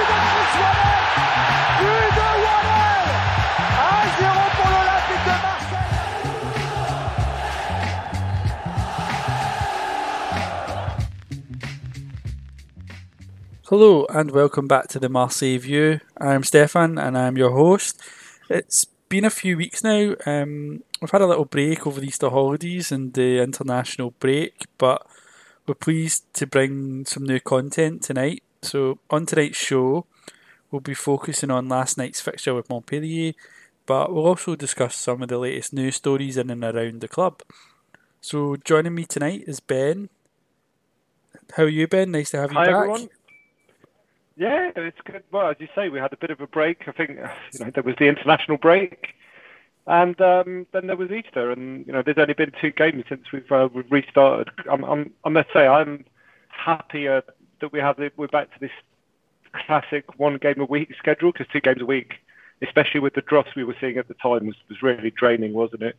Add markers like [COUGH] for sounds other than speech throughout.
Va être le but de Chris Waddle but de Waddle 1-0 pour l'Olympique de Marseille Hello and welcome back to the Marseille View. I'm Stefan and I'm your host. It's been a few weeks now. Um, we've had a little break over the Easter holidays and the international break, but we're pleased to bring some new content tonight. So, on tonight's show, we'll be focusing on last night's fixture with Montpellier, but we'll also discuss some of the latest news stories in and around the club. So, joining me tonight is Ben. How are you, Ben? Nice to have you Hi back. everyone. Yeah, it's good. Well, as you say, we had a bit of a break. I think you know there was the international break, and um, then there was Easter, and you know there's only been two games since we've uh, we've restarted. I'm, I'm, I must say I'm happier that we have we're back to this classic one game a week schedule because two games a week, especially with the drops we were seeing at the time, was was really draining, wasn't it?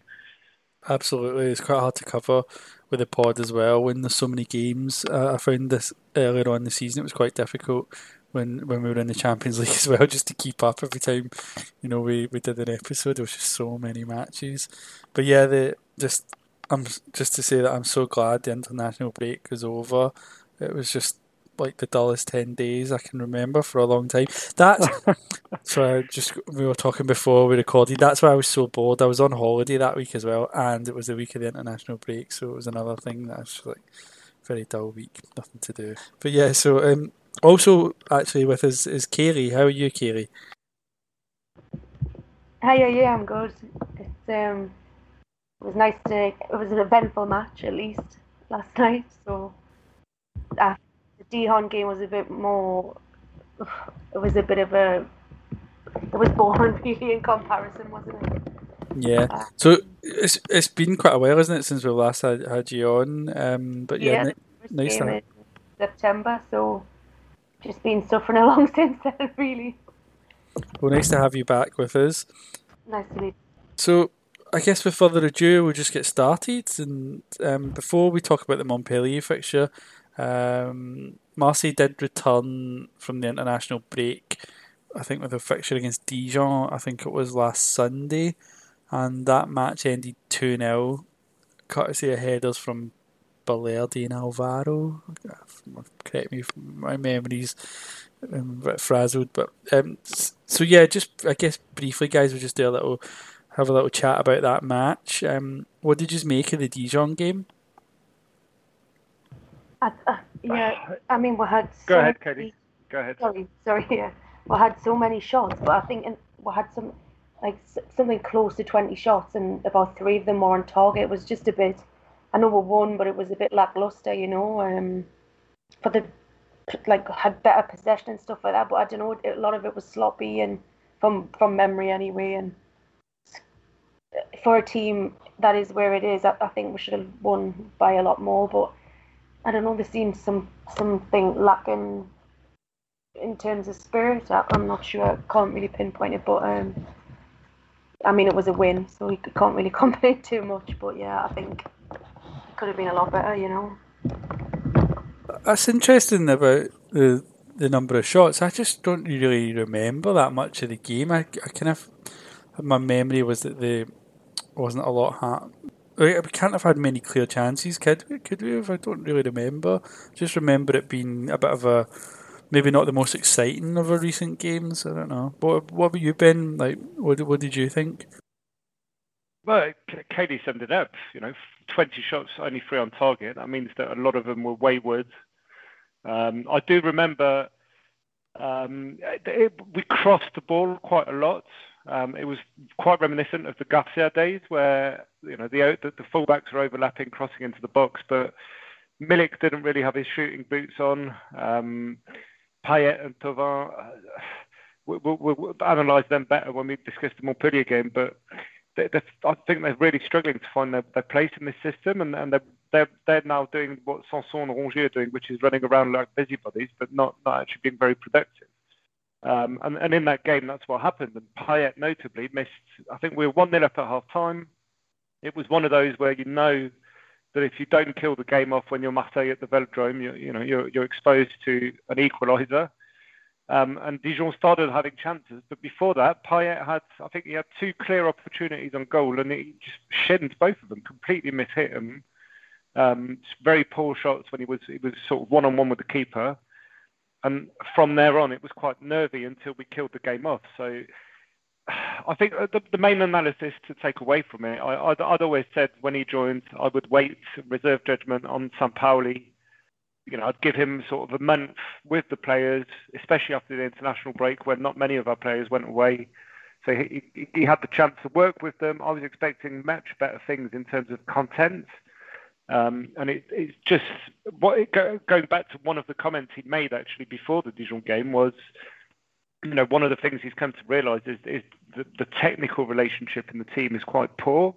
Absolutely, it's quite hard to cover with the pod as well when there's so many games. Uh, I found this earlier on in the season; it was quite difficult when when we were in the Champions [LAUGHS] League as well, just to keep up every time. You know, we, we did an episode. There was just so many matches. But yeah, the just I'm just to say that I'm so glad the international break was over. It was just like the dullest ten days I can remember for a long time. That's [LAUGHS] so I just we were talking before we recorded. That's why I was so bored. I was on holiday that week as well, and it was the week of the international break, so it was another thing that I was just like very dull week, nothing to do. But yeah, so um, also actually with us is Kaylee. How are you, Kaylee? Hi, yeah, yeah, I'm good. It's um, it was nice to. It was an eventful match at least last [LAUGHS] night. So, uh, the Dijon game was a bit more. [SIGHS] It was a bit of a. It was boring, [LAUGHS] really, in comparison, wasn't it? Yeah. So it's it's been quite a while, isn't it, since we last had, had you on? Um, but yeah, Yeah, First nice to have- September, so just been suffering [LAUGHS] along since then. Really well, nice to have you back with us. nice to meet. So, I guess with further ado, we'll just get started. And um, before we talk about the Montpellier fixture, um, Marseille did return from the international break. I think with a fixture against Dijon. I think it was last Sunday, and that match ended two 0 courtesy of headers from Balerdi and Alvaro. Correct me if my memories um, frazzled, but um, so yeah, just I guess briefly, guys, we'll just do a little have a little chat about that match. Um, what did you make of the Dijon game? I, uh, yeah, I mean we had. So Go ahead, Katie. Go ahead. Sorry, sorry. Yeah, we had so many shots, but I think in, we had some like something close to twenty shots, and about three of them were on target. It was just a bit. I know we won, but it was a bit lackluster, you know. Um, for the like had better possession and stuff like that, but I don't know. A lot of it was sloppy and from from memory anyway. And for a team that is where it is, I, I think we should have won by a lot more. But I don't know. There seems some something lacking in terms of spirit. I, I'm not sure. I can't really pinpoint it, but um, I mean, it was a win, so we can't really [LAUGHS] complain too much. But yeah, I think it could have been a lot better, you know. That's interesting about the the number of shots. I just don't really remember that much of the game. I, I kind of my memory was that there wasn't a lot. We we can't have had many clear chances, could we? Could we? If I don't really remember, just remember it being a bit of a maybe not the most exciting of our recent games. I don't know. What what have you been like? What what did you think? Well, Katie summed it up. You know, 20 shots, only three on target. That means that a lot of them were wayward. Um, I do remember um, it- we crossed the ball quite a lot. Um, it was quite reminiscent of the Garcia days, where you know the, the the fullbacks were overlapping, crossing into the box, but Milik didn't really have his shooting boots on. Um, Payet and Thauvin, uh, we'll, we'll, we'll analyse them better when we discuss the Montpellier game. But I think they're really struggling to find their, their place in this system, and, and they're, they're they're now doing what Sanson and Rongier are doing, which is running around like busybodies, but not not actually being very productive. Um, and, and in that game, that's what happened. And Payet notably missed. I think we were one 0 up at half time. It was one of those where you know that if you don't kill the game off when you're Marseille at the Velodrome, you, you know you're, you're exposed to an equaliser. Um, and Dijon started having chances, but before that, Payet had, I think he had two clear opportunities on goal, and he just shinned both of them, completely mishit them. Um, very poor shots when he was he was sort of one on one with the keeper, and from there on, it was quite nervy until we killed the game off. So I think uh, the, the, main analysis to take away from it, I, would always said when he joined, I would wait reserve judgment on Sampaoli. You know, I'd give him sort of a month with the players, especially after the international break when not many of our players went away. So he, he had the chance to work with them. I was expecting much better things in terms of content. Um, and it, it's just what it, going back to one of the comments he made actually before the Dijon game was you know, one of the things he's come to realise is, is the, the, technical relationship in the team is quite poor.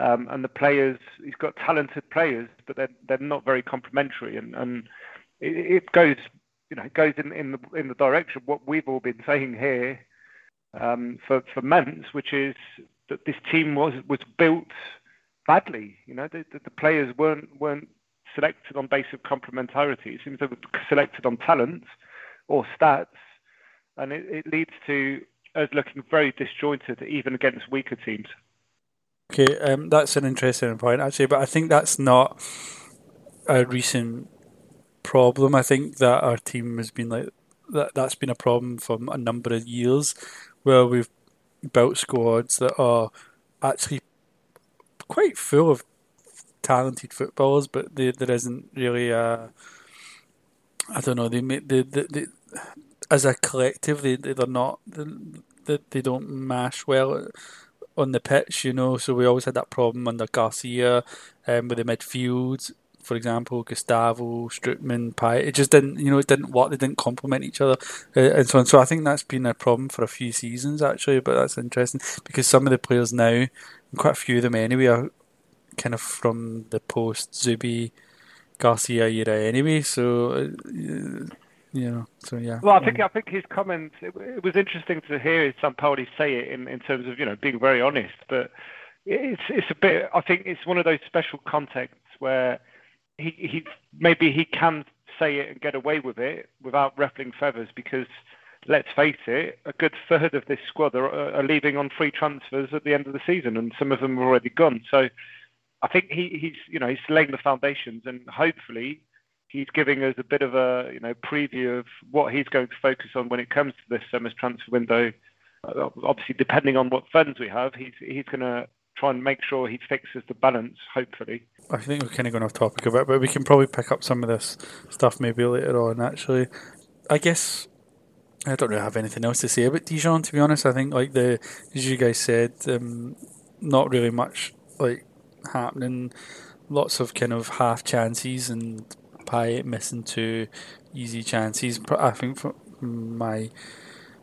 Um, and the players, he's got talented players, but they're they're not very complementary, and and it, it goes, you know, it goes in, in the in the direction of what we've all been saying here um, for for months, which is that this team was was built badly. You know, the, the, the players weren't weren't selected on base of complementarity. It seems they were selected on talent or stats and it, it leads to us looking very disjointed, even against weaker teams. Okay, um, that's an interesting point actually, but I think that's not a recent problem. I think that our team has been like that. That's been a problem for a number of years, where we've built squads that are actually quite full of talented footballers, but they, there isn't really a. I don't know. They they, they as a collective, they they're not they, they don't mash well on the pitch, you know. So we always had that problem under Garcia um, with the midfield, for example, Gustavo, Strootman, Pai. It just didn't, you know, it didn't work. They didn't complement each other, uh, and so on. So I think that's been a problem for a few seasons actually. But that's interesting because some of the players now, quite a few of them anyway, are kind of from the post Zubi Garcia era anyway. So. Uh, you know, so yeah. Well, I think I think his comments. it, it was interesting to hear some Sampaoli say it in, in terms of you know being very honest, but it's it's a bit. I think it's one of those special contexts where he he maybe he can say it and get away with it without ruffling feathers because let's face it, a good third of this squad are, are leaving on free transfers at the end of the season, and some of them are already gone. So I think he, he's you know he's laying the foundations, and hopefully he's giving us a bit of a you know preview of what he's going to focus on when it comes to this summer's transfer window. Obviously, depending on what funds we have, he's he's going to try and make sure he fixes the balance. Hopefully, I think we're kind of going off topic a bit, but we can probably pick up some of this stuff maybe later on. Actually, I guess I don't really have anything else to say about Dijon. To be honest, I think like the as you guys said, um, not really much like happening. Lots of kind of half chances and Payet missing two easy chances. I think, from my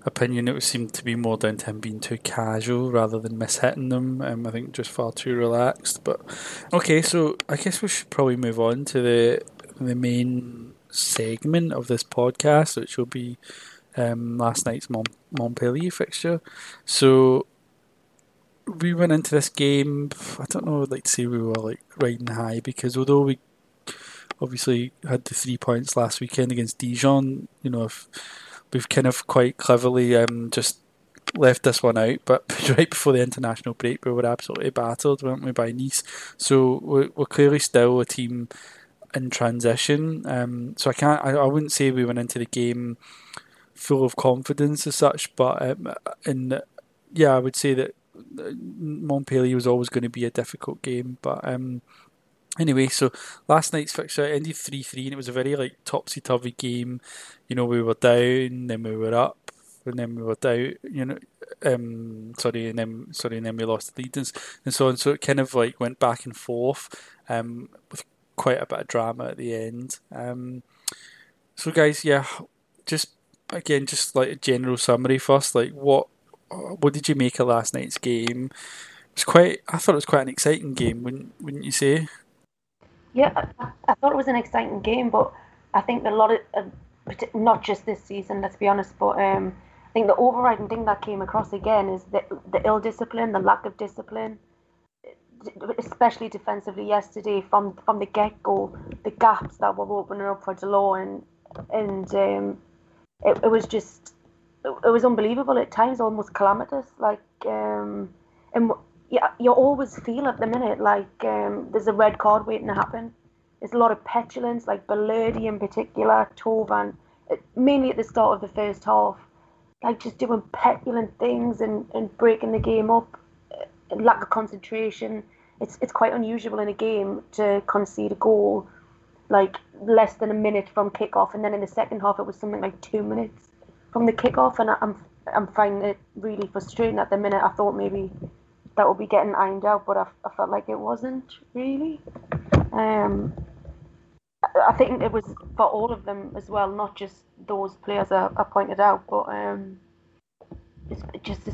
opinion, it would seem to be more down to him being too casual rather than mishitting them. Um, I think just far too relaxed. But okay, so I guess we should probably move on to the the main segment of this podcast, which will be um, last night's Mont- Montpellier fixture. So we went into this game. I don't know. I'd like to say we were like riding high because although we obviously had the three points last weekend against Dijon. You know, if we've kind of quite cleverly um, just left this one out, but [LAUGHS] right before the international break, we were absolutely battered, weren't we, by Nice? So we're, we're clearly still a team in transition. Um, so I can't, I, I wouldn't say we went into the game full of confidence as such, but um, in yeah, I would say that Montpellier was always going to be a difficult game, but um, Anyway, so last night's fixture ended 3 3, and it was a very like topsy turvy game. You know, we were down, then we were up, and then we were down, you know, um, sorry, and then sorry, and then we lost the lead and, and so on. So it kind of like went back and forth, um, with quite a bit of drama at the end. Um, so guys, yeah, just again, just like a general summary first. Like, what what did you make of last night's game? It's quite. I thought it was quite an exciting game, wouldn't wouldn't you say? Yeah, I, I thought it was an exciting game, but I think a lot of, uh, not just this season, let's be honest, but um, I think the overriding thing that came across again is the the ill discipline, the lack of discipline, especially defensively yesterday from from the get go, the gaps that were opening up for Delort and and um, it, it was just it was unbelievable at times, almost calamitous. Like um, and yeah, you always feel at the minute like um, there's a red card waiting to happen. There's a lot of petulance, like Balerdi in particular, Thauvin, mainly at the start of the first half, like just doing petulant things and, and breaking the game up, lack of concentration. It's it's quite unusual in a game to concede a goal like less than a minute from kickoff, and then in the second half it was something like two minutes from the kickoff, and I'm I'm finding it really frustrating at the minute. I thought maybe that would be getting ironed out, but I, I felt like it wasn't really. Um, I think it was for all of them as well, not just those players I, I pointed out, but um, just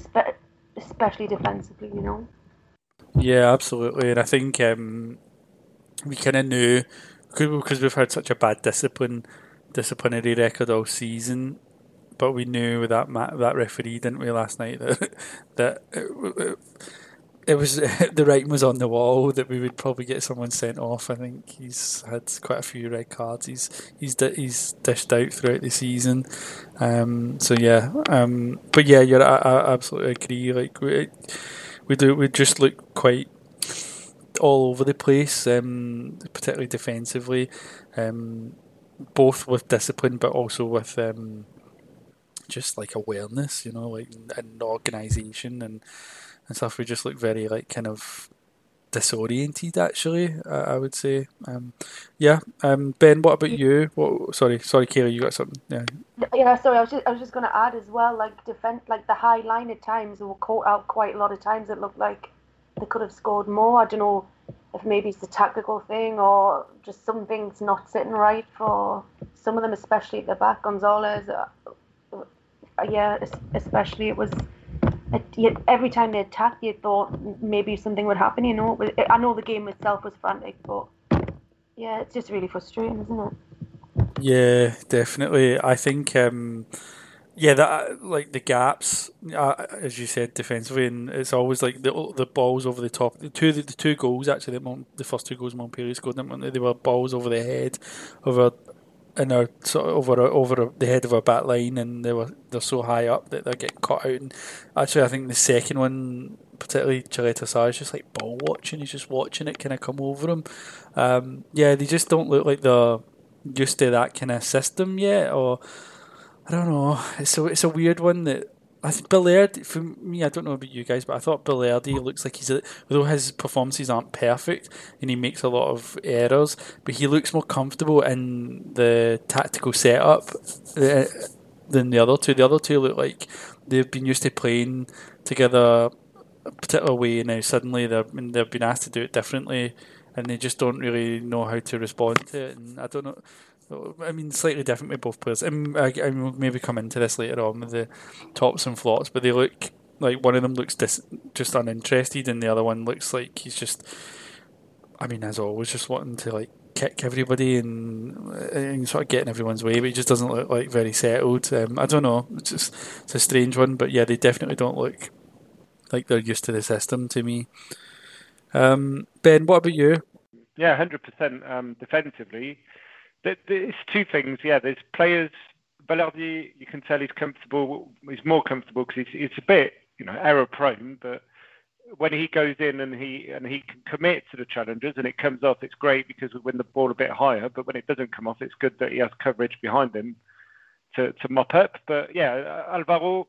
especially defensively, you know. Yeah, absolutely, and I think um, we kind of knew because we've had such a bad discipline disciplinary record all season. But we knew with that that referee, didn't we, last night that [LAUGHS] that it, it was [LAUGHS] the writing was on the wall that we would probably get someone sent off. I think he's had quite a few red cards. He's he's he's dished out throughout the season. Um, so yeah, um, but yeah, you're I, I absolutely agree. Like we we do we just look quite all over the place, um, particularly defensively, um, both with discipline but also with um, just like awareness, you know, like and organisation and and stuff. We just look very like kind of disoriented actually I, I would say. Um, yeah um, Ben what about you? What sorry sorry Kaylee you got something? Yeah. Yeah sorry I was just, I was just going to add as well like defense like the high line at times were caught out quite a lot of times it looked like they could have scored more. I don't know if maybe it's a tactical thing or just something's not sitting right for some of them, especially at the back. Gonzalez, uh, uh, yeah, especially it was. It, every time they attacked, you thought maybe something would happen. You know, I know the game itself was frantic, but yeah, it's just really frustrating, isn't it? Yeah, definitely. I think. Um, yeah, that like the gaps, uh, as you said, defensively, and it's always like the the balls over the top. The two the, the two goals actually, the first two goals Montpellier scored, they were balls over the head, over and our sort of over over the head of our back line, and they were they're so high up that they're getting caught out. And actually, I think the second one, particularly Caleta-Car, is just like ball watching. He's just watching it kind of come over him. Um, yeah, they just don't look like they're used to that kind of system yet, or I don't know. It's a it's a weird one that I think Balerdi for me. I don't know about you guys, but I thought Balerdi looks like he's a, although his performances aren't perfect and he makes a lot of errors, but he looks more comfortable in the tactical setup uh, than the other two. The other two look like they've been used to playing together a particular way. And now suddenly they're they've been asked to do it differently, and they just don't really know how to respond to it. And I don't know. I mean, slightly different with both players. And I, I will maybe come into this later on with the tops and flops, but they look like one of them looks dis- just uninterested, and the other one looks like he's just, I mean, as always, just wanting to like kick everybody and, and sort of getting everyone's way, but he just doesn't look like very settled. Um, I don't know, it's just it's a strange one, but yeah, they definitely don't look like they're used to the system to me. Um, ben, what about you? Yeah, hundred um, percent defensively there's two things. Yeah, there's players. Balerdi, you can tell he's comfortable. He's more comfortable because he's, he's a bit, you know, error prone. But when he goes in and he and he can commit to the challenges and it comes off, it's great because we win the ball a bit higher. But when it doesn't come off, it's good that he has coverage behind him to, to mop up. But yeah, Alvaro,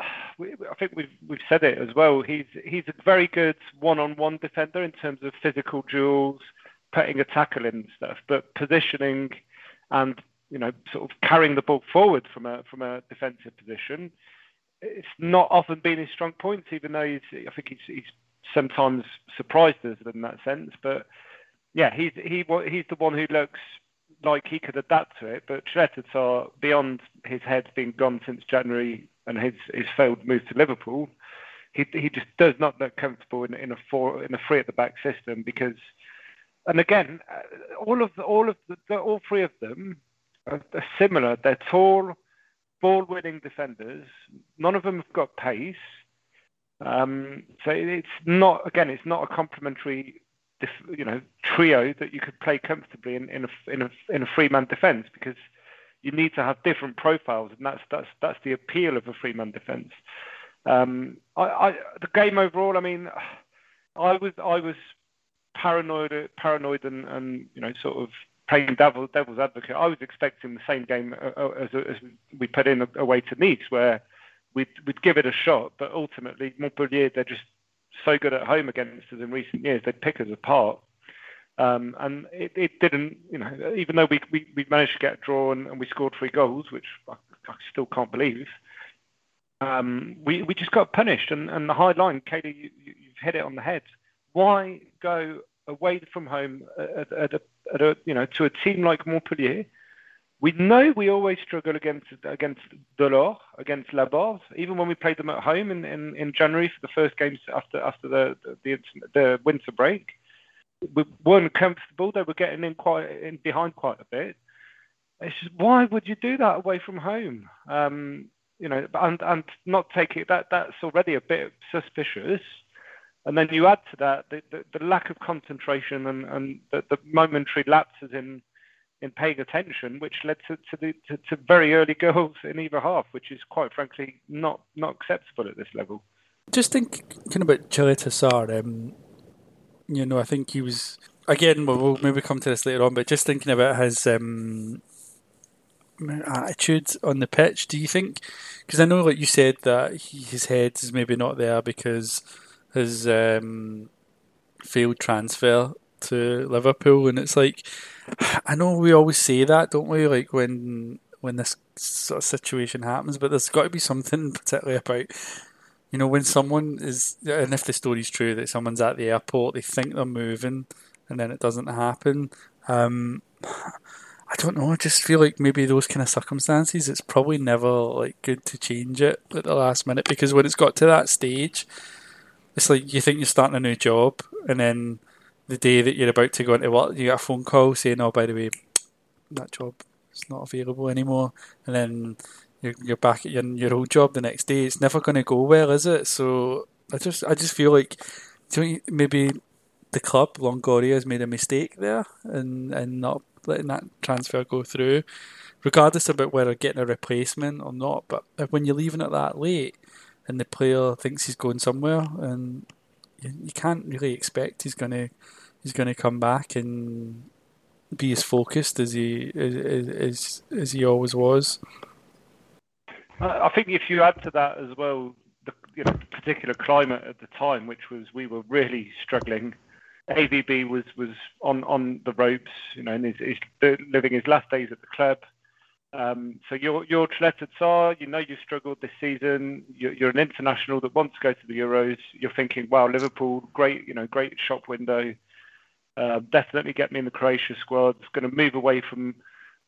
I think we've we've said it as well. He's he's a very good one-on-one defender in terms of physical duels putting a tackle in and stuff, but positioning and you know sort of carrying the ball forward from a from a defensive position, it's not often been his strong points. Even though I think he's, he's sometimes surprised us in that sense. But yeah, he's he he's the one who looks like he could adapt to it, but Caleta-Car, beyond his head being gone since January and his his failed move to Liverpool, he he just does not look comfortable in, in a four in a three at the back system because, and again, uh, all of the, all of the, all three of them are, are similar. They're tall, ball-winning defenders. None of them have got pace. Um, so it's not again, it's not a complementary you know trio that you could play comfortably in, in a in a in a three man defence because you need to have different profiles, and that's that's that's the appeal of a three man defence. Um, I, I, the game overall, I mean, I was I was paranoid paranoid and, and you know sort of playing devil, devil's advocate. I was expecting the same game uh, uh, as, as we put in away to Nice, where we'd, we'd give it a shot, but ultimately Montpellier they're just so good at home against us in recent years. They'd pick us apart. Um, and it, it, didn't, you know, even though we, we, we managed to get a draw and, and we scored three goals, which I, I still can't believe, um, we, we just got punished. And, and the high line, Katie, you, you've hit it on the head. Why go away from home at, at, a, at a, you know, to a team like Montpellier we know we always struggle against against Delort, against Laborde, even when we played them at home in, in, in January for the first games after after the, the the winter break. We weren't comfortable. They were getting in quite in behind quite a bit. It's just, why would you do that away from home? Um, you know, and and not take it that that's already a bit suspicious. And then you add to that the, the, the lack of concentration and, and the, the momentary lapses in in paying attention, which led to, to, the, to, to very early goals in either half, which is quite frankly not not acceptable at this level. Just thinking about Caleta um, you know, I think he was again. We'll maybe come to this later on, but just thinking about his um, attitude on the pitch. Do you think? Because I know, like you said, that he, his head is maybe not there because his um, failed transfer to Liverpool, and it's like I know we always say that, don't we? Like when when this sort of situation happens, but there's got to be something [LAUGHS] particularly about you know when someone is, and if the story's true that someone's at the airport, they think they're moving, and then it doesn't happen. Um, I don't know. I just feel like maybe those kind of circumstances, it's probably never like good to change it at the last minute because when it's got to that stage, it's like you think you're starting a new job, and then the day that you're about to go into work, you get a phone call saying, "Oh, by the way, that job is not available anymore," and then you're, you're back at your your old job the next day. It's never going to go well, is it? So I just I just feel like maybe the club Longoria has made a mistake there and and not letting that transfer go through, regardless about whether getting a replacement or not. But when you're leaving it that late, and the player thinks he's going somewhere, and you, you can't really expect he's gonna he's gonna come back and be as focused as he as as, as he always was. I think if you add to that as well the you know, particular climate at the time, which was we were really struggling. AVB was was on on the ropes, you know, and he's, he's living his last days at the club. Um, so you're you're Car, you know you've struggled this season. You're, you're, an international that wants to go to the Euros. You're thinking, wow, Liverpool, great, you know, great shop window. Uh, definitely get me in the Croatia squad. It's going to move away from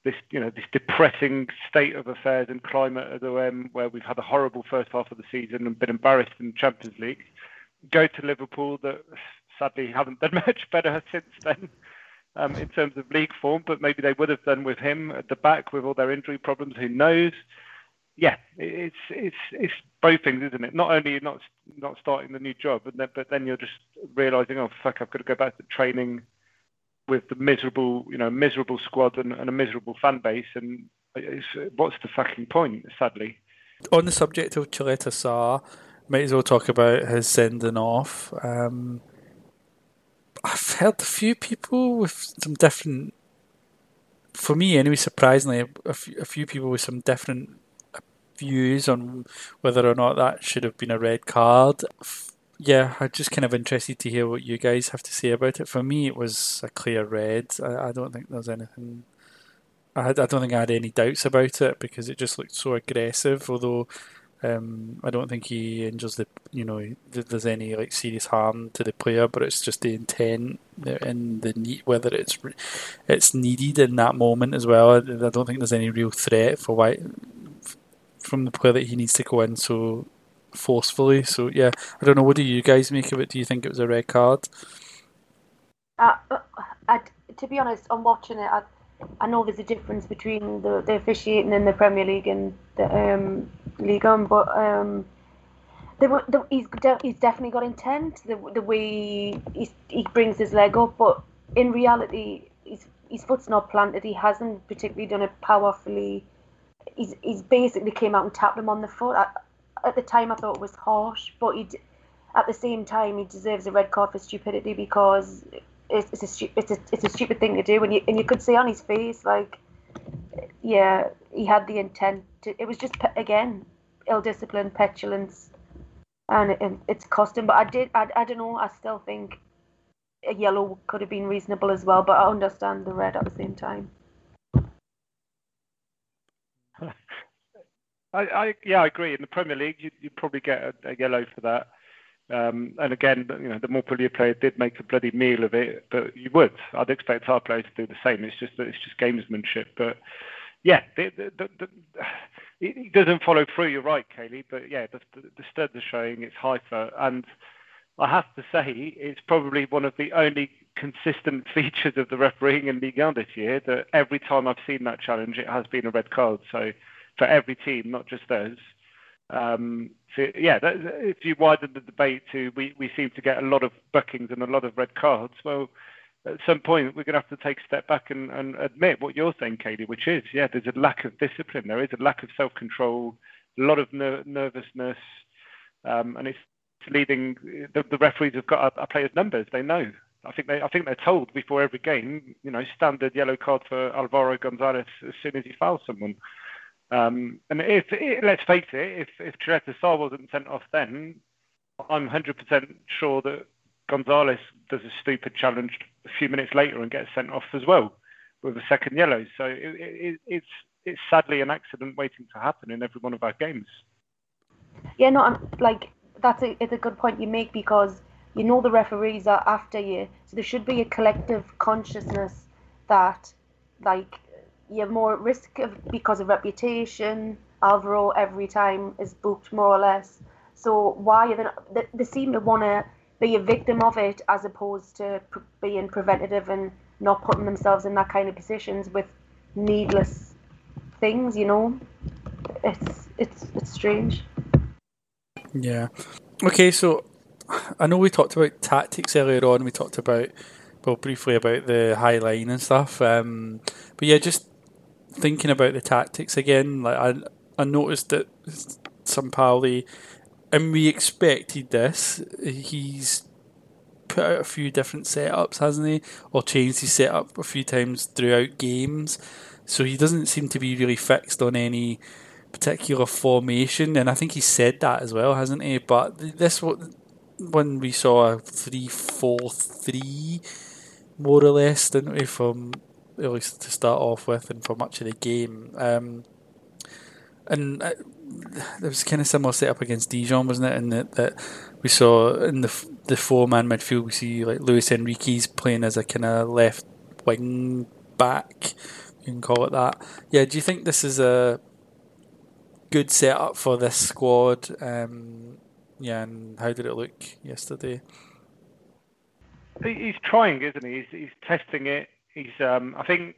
this, you know, this depressing state of affairs and climate at the OM, where we've had a horrible first half of the season and been embarrassed in the Champions League. Go to Liverpool, that sadly haven't done [LAUGHS] much better since then um, in terms of league form, but maybe they would have done with him at the back with all their injury problems. Who knows? Yeah, it's it's it's both things, isn't it? Not only not not starting the new job, but then, but then you're just realizing, oh fuck, I've got to go back to training with the miserable, you know, miserable squad and, and a miserable fan base, and what's the fucking point? Sadly. On the subject of Caleta-Car, might as well talk about his sending off. Um, I've heard a few people with some different, for me anyway, surprisingly, a few, people with some different views on whether or not that should have been a red card. Yeah, I'm just kind of interested to hear what you guys have to say about it. For me, it was a clear red. I, don't think there's anything. I don't think I had any doubts about it because it just looked so aggressive. Although Um, I don't think he injures the, you know, there's any like serious harm to the player, but it's just the intent and the need, whether it's it's needed in that moment as well. I don't think there's any real threat for why from the player that he needs to go in so forcefully. So yeah, I don't know. What do you guys make of it? Do you think it was a red card? Uh, I, to be honest, I'm watching it. I, I know there's a difference between the, the officiating in the Premier League and the um, Ligue 1, but um, the, the, he's de- he's definitely got intent. The the way he he brings his leg up, but in reality, his his foot's not planted. He hasn't particularly done it powerfully. He's he's basically came out and tapped him on the foot. I, at the time, I thought it was harsh, but he at the same time he deserves a red card for stupidity because it's, it's a stu- it's a it's a stupid thing to do, and you and you could see on his face like, yeah, he had the intent. To, it was just again ill discipline, petulance, and it, it's cost him. But I did I, I don't know. I still think a yellow could have been reasonable as well, but I understand the red at the same time. [LAUGHS] I, I yeah, I agree. In the Premier League, you you probably get a, a yellow for that. Um, and again, you know, the Montpellier player did make a bloody meal of it, but you would. I'd expect our players to do the same. It's just it's just gamesmanship. But yeah, the, the, the, [SIGHS] it doesn't follow through. You're right, Kaylee. But yeah, the, the studs are showing it's Haifa, and I have to say it's probably one of the only consistent [LAUGHS] features of the refereeing in Ligue 1 this year. That every time I've seen that challenge, it has been a red card. So for every team, not just us. Um, so yeah, that, if you widen the debate to we, we seem to get a lot of bookings and a lot of red cards, well, at some point we're going to have to take a step back and, and admit what you're saying, Katie, which is yeah, there's a lack of discipline, there is a lack of self-control, a lot of ner- nervousness, um, and it's leading. The, the referees have got our, our players' numbers; they know. I think they I think they're told before every game, you know, standard yellow card for Alvaro Gonzalez as soon as he fouls someone. Um, and if, let's face it, if if Car wasn't sent off then, I'm 100% sure that Gonzalez does a stupid challenge a few minutes later and gets sent off as well with a second yellow. So it, it, it's it's sadly an accident waiting to happen in every one of our games. Yeah, no, I'm, like that's a it's a good point you make because you know the referees are after you, so there should be a collective consciousness that like you have more at risk of because of reputation. Alvaro every time is booked more or less. So why are they? Not, they, they seem to want to be a victim of it as opposed to being preventative and not putting themselves in that kind of positions with needless things. You know, it's it's it's strange. Yeah. Okay, so I know we talked about tactics earlier on. We talked about well briefly about the high line and stuff. Um, but yeah, just thinking about the tactics again, like I I noticed that Sampaoli, and we expected this. He's put out a few different setups, hasn't he? Or changed his setup a few times throughout games. So he doesn't seem to be really fixed on any particular formation, and I think he said that as well, hasn't he? But this one we saw a three four three, more or less, didn't we? From at least to start off with, and for much of the game. Um, and uh, there was kind of similar setup against Dijon, wasn't it? And that, that we saw in the the four man midfield, we see like Luis Henrique's playing as a kind of left wing back, you can call it that. Yeah, do you think this is a good setup for this squad? Um, yeah, and how did it look yesterday? He's trying, isn't he? He's, he's testing it he's um, I think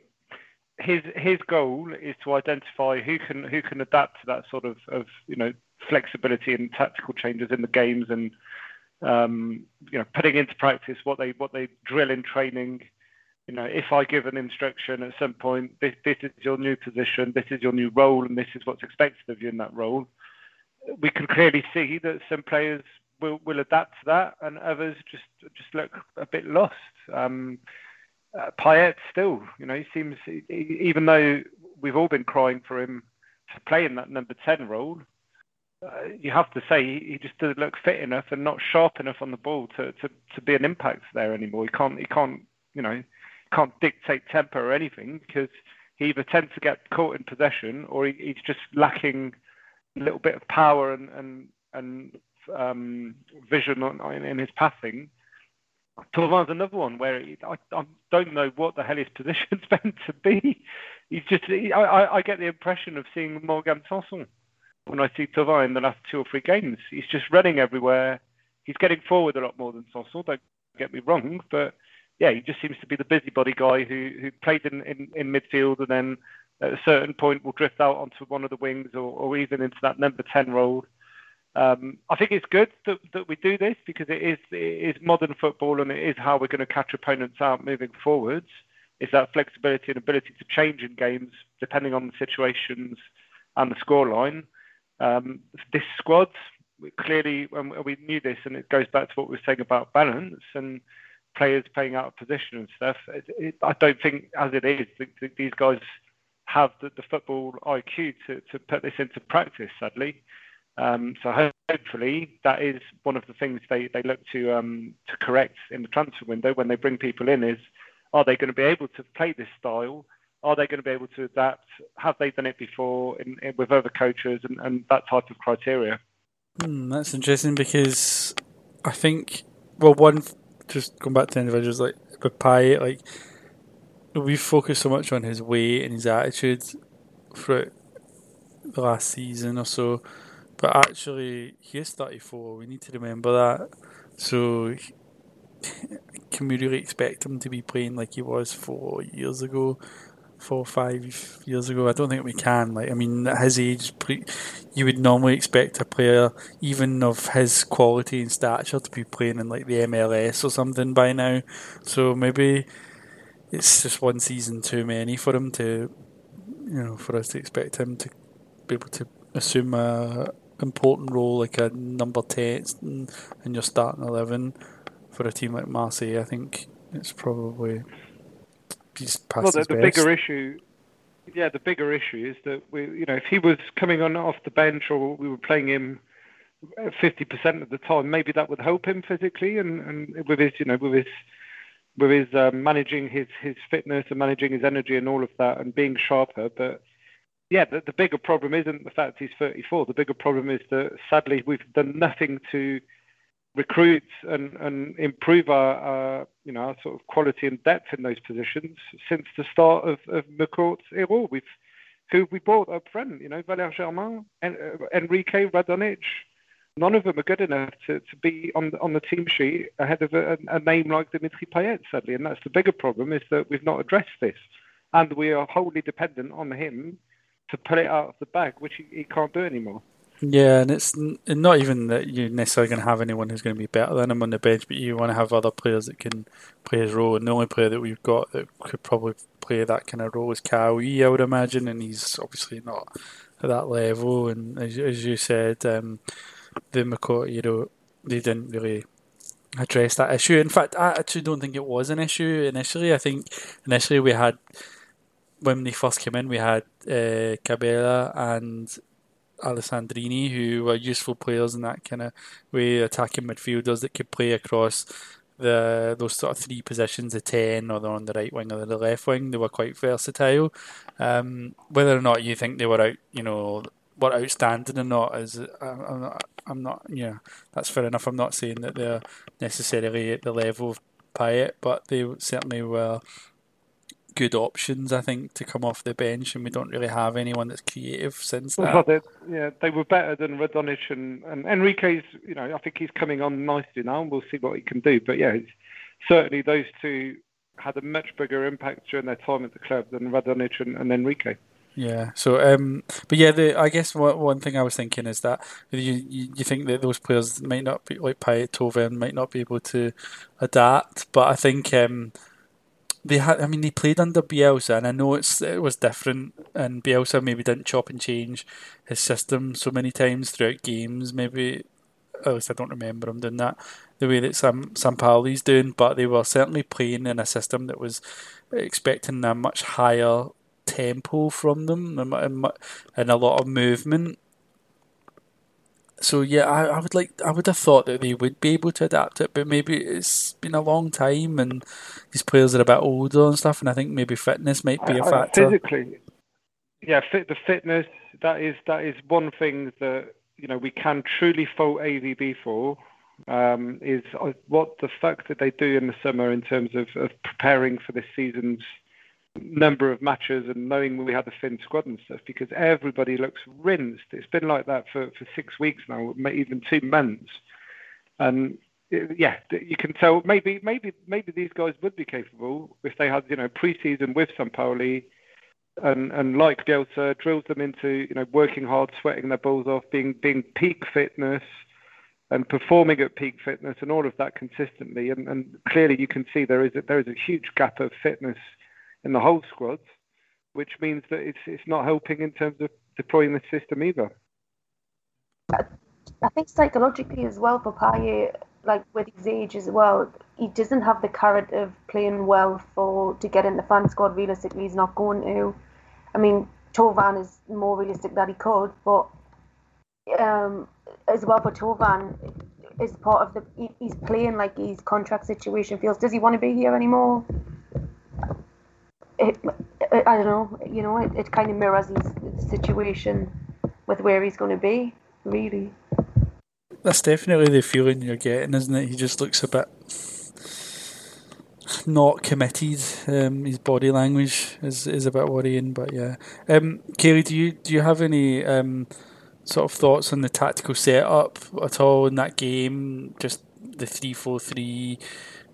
his his goal is to identify who can who can adapt to that sort of, of you know flexibility and tactical changes in the games and um, you know putting into practice what they what they drill in training. You know, if I give an instruction at some point, this this is your new position, this is your new role, and this is what's expected of you in that role. We can clearly see that some players will will adapt to that, and others just just look a bit lost. Um, uh, Payet still, you know, he seems, even though we've all been crying for him to play in that number 10 role, uh, you have to say he, just doesn't look fit enough and not sharp enough on the ball to, to, to be an impact there anymore. He can't, he can't, you know, can't dictate tempo or anything because he either tends to get caught in possession or he, he's just lacking a little bit of power and and and um, vision on, in his passing. Thauvin's another one where he, I, I don't know what the hell his position's [LAUGHS] meant to be. He's just he, I, I get the impression of seeing Morgan Sanson when I see Thauvin in the last two or three games. He's just running everywhere. He's getting forward a lot more than Sanson. Don't get me wrong, but yeah, he just seems to be the busybody guy who who played in, in, in midfield and then at a certain point will drift out onto one of the wings or, or even into that number ten role. Um, I think it's good that, that we do this because it is it is modern football and it is how we're going to catch opponents out moving forwards. Is that flexibility and ability to change in games depending on the situations and the scoreline. Um, this squad clearly, when we knew this, and it goes back to what we were saying about balance and players playing out of position and stuff. It, it, I don't think, as it is, these guys have the, the, football IQ to, to put this into practice. Sadly, um, so hopefully that is one of the things they, they look to um, to correct in the transfer window when they bring people in. Is are they going to be able to play this style? Are they going to be able to adapt? Have they done it before in, in, with other coaches and, and that type of criteria? Hmm, that's interesting because I think, well, one, just going back to individuals like Payet, like we've focused so much on his weight and his attitude throughout the last season or so, but actually he is 34. We need to remember that. So, [LAUGHS] can we really expect him to be playing like he was four years ago? four or five years ago. I don't think we can. Like, I mean, at his age, you would normally expect a player, even of his quality and stature, to be playing in like the MLS or something by now. So maybe it's just one season too many for him to, you know, for us to expect him to be able to assume a important role like a number ten in your starting eleven for a team like Marseille. I think it's probably he's past well, the, the bigger issue, yeah, the bigger issue is that we, you know, if he was coming on off the bench or we were playing him fifty percent of the time, maybe that would help him physically and, and with his, you know, with his with his um, managing his his fitness and managing his energy and all of that and being sharper, but. Yeah, the, the bigger problem isn't the fact he's 34. The bigger problem is that sadly we've done nothing to recruit and, and improve our, you know our sort of quality and depth in those positions since the start of, of McCourt's era. We've who we brought up front, you know, Valère Germain, and uh, Henrique Radonjic. None of them are good enough to, to be on the, on the team sheet ahead of a, a name like Dimitri Payet, sadly. And that's the bigger problem is that we've not addressed this, and we are wholly dependent on him to pull it out of the bag, which he, he can't do anymore. Yeah, and it's not even that you're necessarily going to have anyone who's going to be better than him on the bench, but you want to have other players that can play his role. And the only player that we've got that could probably play that kind of role is Kawi, I would imagine, and he's obviously not at that level. And as, as you said, um, the McCourt, you know, they didn't really address that issue. In fact, I actually don't think it was an issue initially. I think initially we had, when they first came in, we had uh, Cabella and Alessandrini, who were useful players in that kind of way, attacking midfielders that could play across the those sort of three positions, the ten, or they're on the right wing or the left wing. They were quite versatile. Um, whether or not you think they were out, you know, were outstanding or not is I'm not, I'm not yeah that's fair enough. I'm not saying that they're necessarily at the level of Payet, but they certainly were good options, I think, to come off the bench, and we don't really have anyone that's creative since that. Well, they, yeah, they were better than Radonjic and, and Henrique's. You know, I think he's coming on nicely now, and we'll see what he can do. But yeah, certainly those two had a much bigger impact during their time at the club than Radonjic and, and Henrique. Yeah. So, um, but yeah, the I guess one, one thing I was thinking is that you, you, you think that those players might not be like Payet, Thauvin might not be able to adapt, but I think um, they had. I mean, they played under Bielsa, and I know it's it was different. And Bielsa maybe didn't chop and change his system so many times throughout games. Maybe at least I don't remember him doing that the way that some Sampaoli's doing. But they were certainly playing in a system that was expecting a much higher tempo from them and, and a lot of movement so yeah, I, I would like I would have thought that they would be able to adapt it, but maybe it's been a long time and these players are a bit older and stuff, and I think maybe fitness might be a factor. Physically, yeah, fit, the fitness, that is that is one thing that you know we can truly fault AVB for. Um, is uh, what the fuck did they do in the summer in terms of, of preparing for this season's number of matches and knowing we had a thin squad and stuff because everybody looks rinsed. It's been like that for, for six weeks now, even two months. And yeah, you can tell maybe maybe maybe these guys would be capable if they had you know preseason with Sampaoli and and like Bielsa drills them into you know working hard, sweating their balls off, being being peak fitness and performing at peak fitness and all of that consistently. And, and clearly you can see there is a, there is a huge gap of fitness in the whole squad, which means that it's it's not helping in terms of deploying the system either. I think psychologically as well for Payet, like with his age as well, he doesn't have the carrot of playing well for to get in the fan squad. Realistically, he's not going to. I mean, Thauvin is more realistic that he could, but um, as well for Thauvin is part of the he, he's playing like his contract situation feels. Does he want to be here anymore? It, I don't know, you know, it, it kind of mirrors his situation with where he's going to be, really. That's definitely the feeling you're getting, isn't it? He just looks a bit not committed. Um, his body language is, is a bit worrying, but yeah. Um, Kaylee, do you do you have any um, sort of thoughts on the tactical setup at all in that game? Just the three four three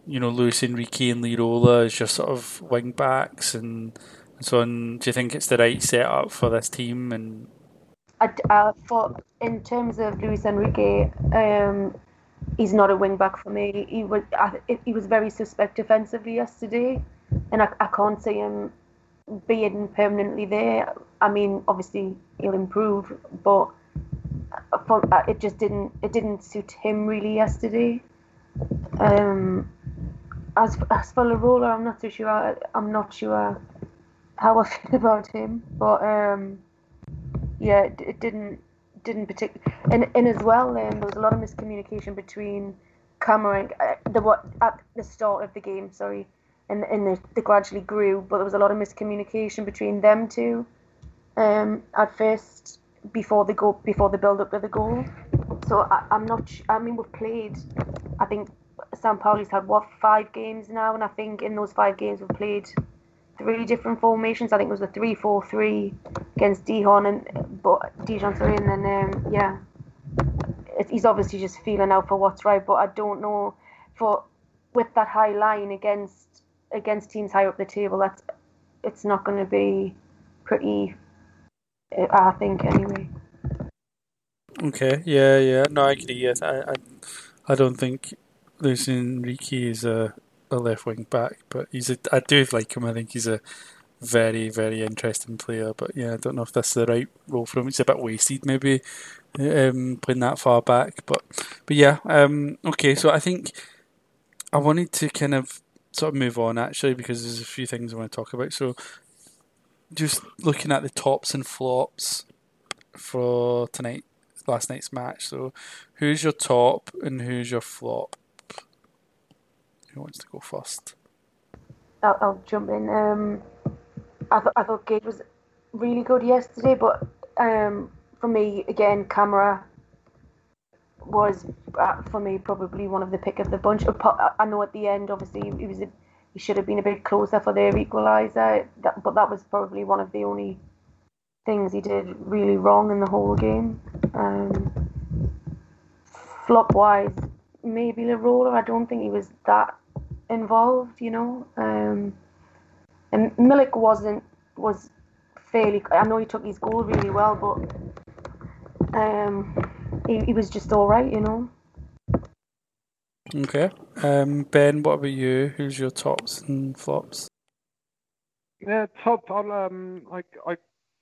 you know, Luis Henrique and Lirola as your sort of wing backs and, and so on. Do you think it's the right setup for this team? And uh, for in terms of Luis Henrique, um, he's not a wing back for me. He was I, he was very suspect defensively yesterday, and I, I can't see him being permanently there. I mean, obviously he'll improve, but for, uh, it just didn't it didn't suit him really yesterday. Um, as as for Lirola, I'm not too sure. I'm not sure how I [LAUGHS] feel about him, but um, yeah, it, it didn't didn't particularly. And and as well, um, there was a lot of miscommunication between Cameron uh, the what at the start of the game. Sorry, and and they, they gradually grew, but there was a lot of miscommunication between them two. Um, at first, before the go before the build up to the goal. So I, I'm not. I mean, we've played. I think Sampaoli's had what five games now, and I think in those five games we've played three different formations. I think it was a three-four-three against Dijon and but Dijon, sorry, and then um, yeah, it, he's obviously just feeling out for what's right. But I don't know for with that high line against against teams higher up the table. That's it's not going to be pretty. I think anyway. Okay. Yeah. Yeah. No, I agree. Yes, I. I, I don't think Luis Henrique is a, a left wing back, but he's a, I do like him. I think he's a very very interesting player. But yeah, I don't know if that's the right role for him. It's a bit wasted maybe um, playing that far back. But but yeah, um, okay. So I think I wanted to kind of sort of move on actually because there's a few things I want to talk about. So just looking at the tops and flops for tonight, last night's match. So who's your top and who's your flop? Who wants to go first? I'll, I'll jump in. Um, I, th- I thought Gueye was really good yesterday, but um, for me, again, Kamara was uh, for me probably one of the pick of the bunch. I know at the end, obviously, he was a, he should have been a bit closer for their equaliser, that, but that was probably one of the only things he did really wrong in the whole game. Um, flop wise, maybe Lirola. I don't think he was that involved, you know. Um, and Milik wasn't was fairly. I know he took his goal really well, but um, he, he was just all right, you know. Okay, um, Ben, what about you? Who's your tops and flops? Yeah, top. I'll um, I I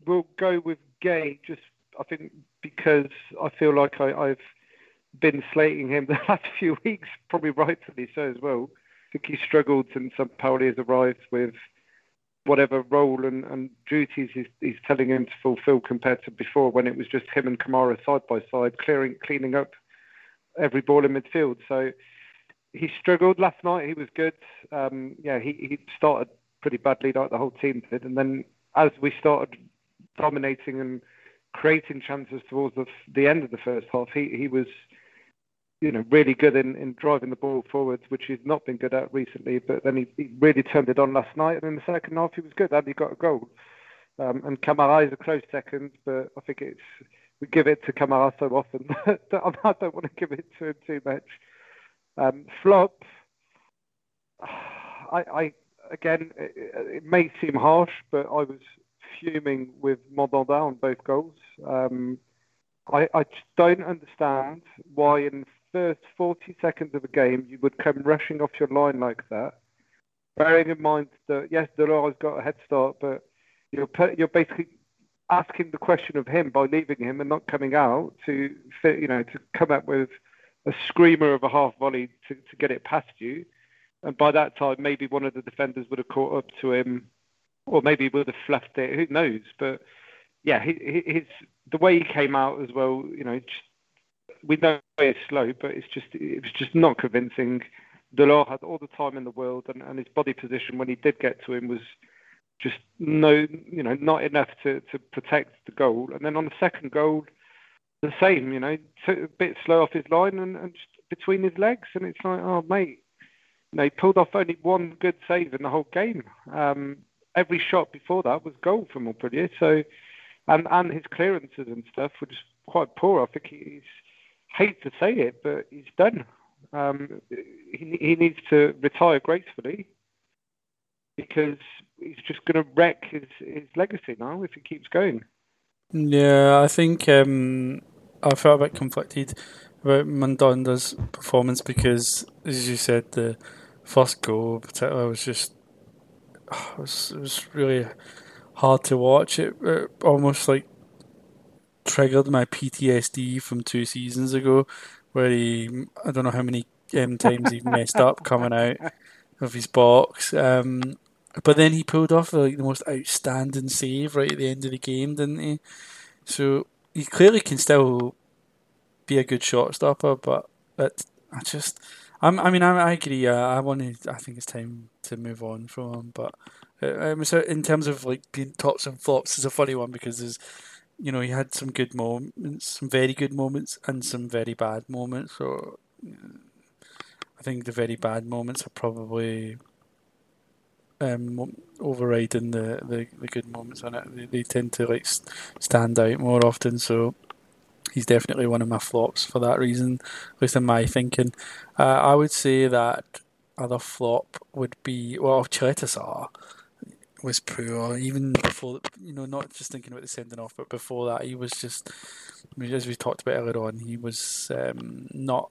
will go with Gueye. Just I think because I feel like I, I've been slating him [LAUGHS] the last few weeks, probably rightfully so as well think he struggled since Pauli has arrived with whatever role and, and duties he's, he's, telling him to fulfill compared to before when it was just him and Kamara side by side clearing cleaning up every ball in midfield. So he struggled last night. He was good. Um, yeah, he, he started pretty badly like the whole team did, and then as we started dominating and creating chances towards the, the end of the first half. He he was, you know, really good in, in driving the ball forwards, which he's not been good at recently. But then he, he really turned it on last night, and in the second half he was good, and he got a goal. Um, and Kamara is a close second, but I think it's we give it to Kamara so often [LAUGHS] that I don't want to give it to him too much. Um, flop. [SIGHS] I, I again, it, it, may seem harsh, but I was fuming with Mandanda on both goals. Um, I, I don't understand why in first 40 seconds of a game you would come rushing off your line like that. Bearing in mind that yes, Delort has got a head start, but you're you're basically asking the question of him by leaving him and not coming out to you know to come up with a screamer of a half volley to, to get it past you. And by that time, maybe one of the defenders would have caught up to him, or maybe would have fluffed it. Who knows? But yeah, his the way he came out as well. You know, just, we know it's slow, but it's just it was just not convincing. Delort had all the time in the world, and, and his body position when he did get to him was just no, you know, not enough to, to protect the goal. And then on the second goal, the same, you know, a bit slow off his line and, and just between his legs, and it's like, oh mate, you know, he pulled off only one good save in the whole game. Um, every shot before that was goal from Montpellier. So, and and his clearances and stuff were just quite poor. I think he's hate to say it, but he's done. Um, he he needs to retire gracefully because he's just going to wreck his his legacy now if he keeps going. Yeah, I think um, I felt a bit conflicted about Mandanda's performance because, as you said, the first goal, particularly, was just it was, it was really hard to watch. It, it almost like triggered my PTSD from two seasons ago, where he I don't know how many um, times he messed up coming out of his box. Um, but then he pulled off like the most outstanding save right at the end of the game, didn't he? So he clearly can still be a good shot stopper, but it, I just, I'm, I mean, I, I agree. Uh, I want to. I think it's time to move on from him. But uh, um, so in terms of like being tops and flops, is a funny one because there's, you know, he had some good moments, some very good moments, and some very bad moments. So I think the very bad moments are probably um, overriding the, the, the good moments on it. They, they tend to like stand out more often. So he's definitely one of my flops for that reason, at least in my thinking. Uh, I would say that other flop would be well, Caleta-Car was poor even before you know not just thinking about the sending off, but before that he was just as we talked about earlier on, he was um, not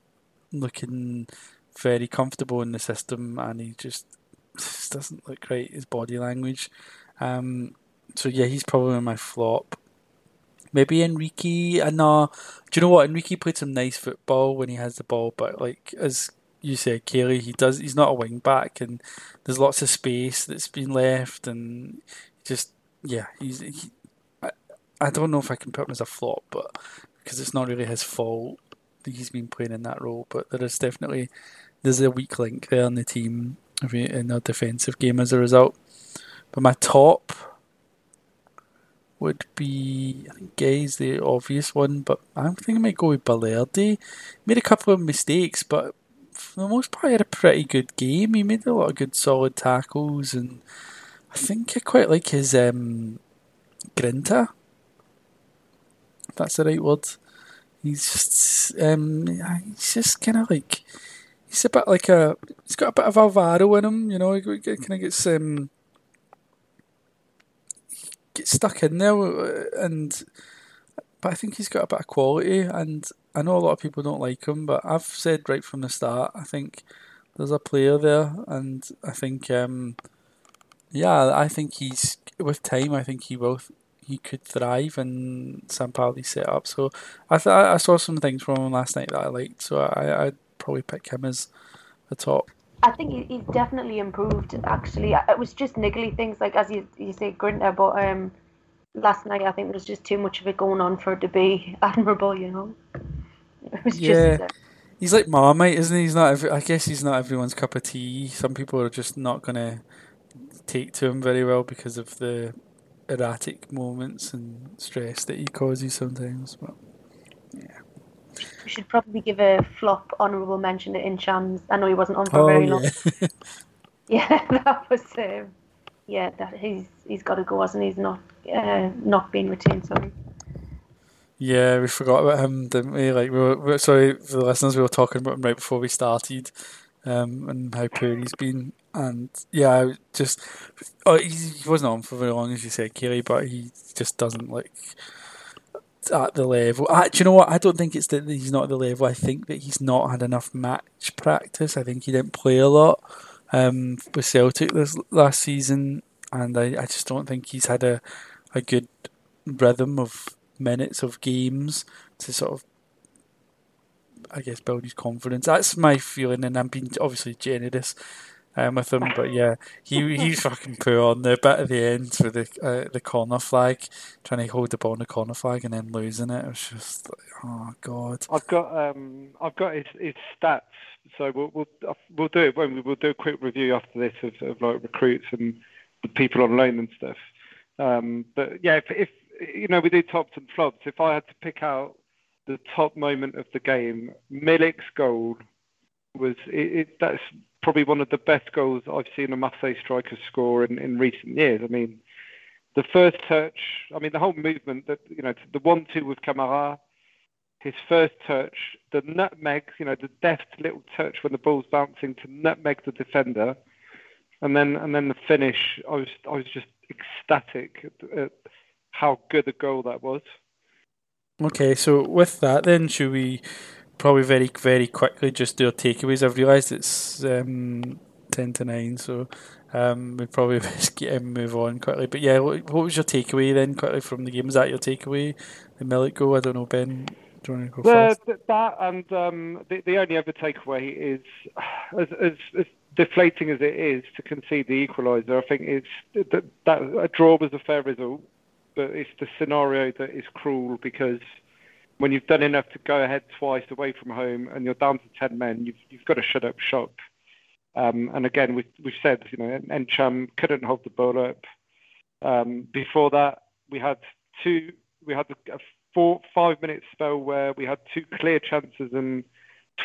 looking very comfortable in the system, and he just just doesn't look great. His body language. Um, so yeah, he's probably my flop. Maybe Henrique. Uh, no, do you know what? Henrique played some nice football when he has the ball, but like as you said, Kaylee, he does. He's not a wing back, and there's lots of space that's been left, and just yeah, he's. He, I, I don't know if I can put him as a flop, but because it's not really his fault he's been playing in that role, but there is definitely there's a weak link there in the team in a defensive game as a result. But my top would be I think Gueye's the obvious one, but I think I might go with Balerdi. Made a couple of mistakes, but for the most part, he had a pretty good game. He made a lot of good solid tackles, and I think I quite like his um, grinta. If that's the right word. He's just um, he's just kind of like he's a bit like a he's got a bit of Alvaro in him, you know. He kind of gets um gets stuck in there, uh, and but I think he's got a bit of quality, and I know a lot of people don't like him, but I've said right from the start, I think there's a player there, and I think um yeah, I think he's with time. I think he will. He could thrive in Sampaoli's setup. So I th- I saw some things from him last night that I liked. So I I probably pick him as the top. I think he's definitely improved. Actually, it was just niggly things like as you you say, Grinta, but um, last night I think there was just too much of it going on for it to be [LAUGHS] admirable. You know, [LAUGHS] yeah. Just, he's like Marmite, isn't he? He's not. Every, I guess he's not everyone's cup of tea. Some people are just not gonna take to him very well because of the erratic moments and stress that he causes sometimes. But yeah. We should probably give a flop honourable mention to Ntchams. I know he wasn't on for Oh very long. yeah. [LAUGHS] [LAUGHS] Yeah, that was um, yeah. That he's he's got to go, hasn't he? He's not uh, not being retained. Sorry. Yeah, we forgot about him, didn't we? Like, we were, we were- sorry for the listeners, we were talking about him right before we started, um, and how poor he's been. And yeah, I just oh, he, he wasn't on for very long, as you said, Kaylee, but he just doesn't like at the level. Ah, do you know what? I don't think it's that he's not at the level. I think that he's not had enough match practice. I think he didn't play a lot um, with Celtic this last season, and I, I just don't think he's had a a good rhythm of minutes of games to sort of, I guess, build his confidence. That's my feeling, and I'm being obviously generous um, with him, but yeah, he he's fucking poor on the bit at the end for the uh, the corner flag, trying to hold the ball on the corner flag and then losing it. It was just, like, oh god. I've got um, I've got his, his stats, so we'll we'll we'll do it when we will do a quick review after this of, of like recruits and the people on loan and stuff. Um, but yeah, if, if you know we do tops and flops, if I had to pick out the top moment of the game, Milik's goal was it, it, that's probably one of the best goals I've seen a Marseille striker score in, in recent years. I mean, the first touch, I mean, the whole movement that you know, the one-two with Kamara, his first touch, the nutmeg, you know, the deft little touch when the ball's bouncing to nutmeg the defender, and then and then the finish. I was I was just ecstatic at, at how good a goal that was. Okay, so with that, then should we probably very very quickly just do our takeaways? I've realised it's um, ten to nine, so um, we probably [LAUGHS] best get and move on quickly. But yeah, what, what was your takeaway then quickly from the game? Is that your takeaway? The Milik goal? I don't know, Ben. Do you want to go The, first? th- that and um, the, the only other takeaway is [SIGHS] as, as, as deflating as it is to concede the equaliser. I think it's that, that a draw was a fair result, but it's the scenario that is cruel because when you've done enough to go ahead twice away from home and you're down to ten men, you've you've got to shut up shop. Um, and again, we we've said you know Ntcham couldn't hold the ball up. Um, before that, we had two. We had a, four five minute spell where we had two clear chances and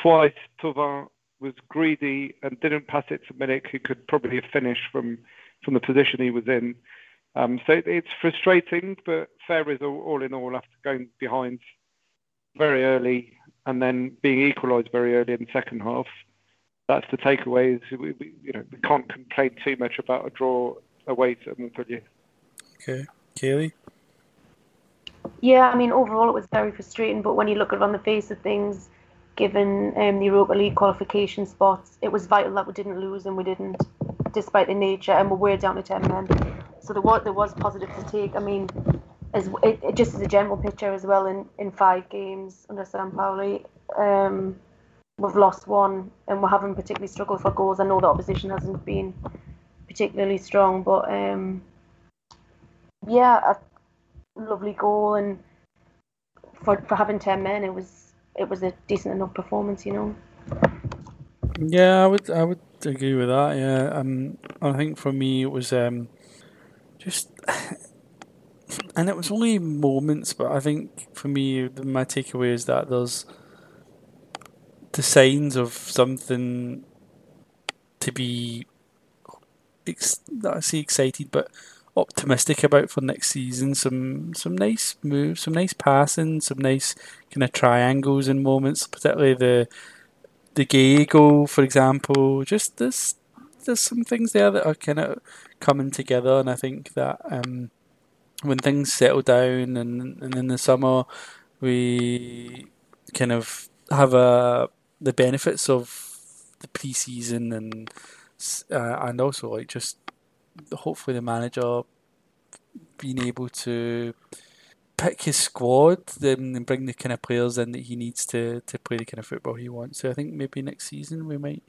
twice Thauvin was greedy and didn't pass it to Milik, who could probably have finished from from the position he was in. Um, so it, it's frustrating, but fair result all in all after going behind very early and then being equalised very early in the second half. That's the takeaway. Is we, we, you know we can't complain too much about a draw away to Montpellier. Okay, Kaylee. Yeah, I mean, overall it was very frustrating, but when you look at it on the face of things, given um, the Europa League qualification spots, it was vital that we didn't lose and we didn't, despite the nature, and we were down to 10 men. So there was, there was positive to take. I mean, as it, it just as a general picture as well, in, in five games under Sampaoli, um, we've lost one and we haven't particularly struggled for goals. I know the opposition hasn't been particularly strong, but um, yeah, a lovely goal and for for having ten men, it was it was a decent enough performance, you know. Yeah, I would I would agree with that. Yeah, um, I think for me it was um, just, [SIGHS] and it was only moments, but I think for me my takeaway is that there's the signs of something to be, ex- I say excited, but optimistic about for next season. Some some nice moves, some nice passing, some nice kind of triangles and moments, particularly the the Gueye goal, for example. Just there's there's some things there that are kind of coming together, and I think that um, when things settle down and and in the summer we kind of have a the benefits of the pre-season and uh, and also like just hopefully the manager being able to pick his squad and bring the kind of players in that he needs to, to play the kind of football he wants. So I think maybe next season we might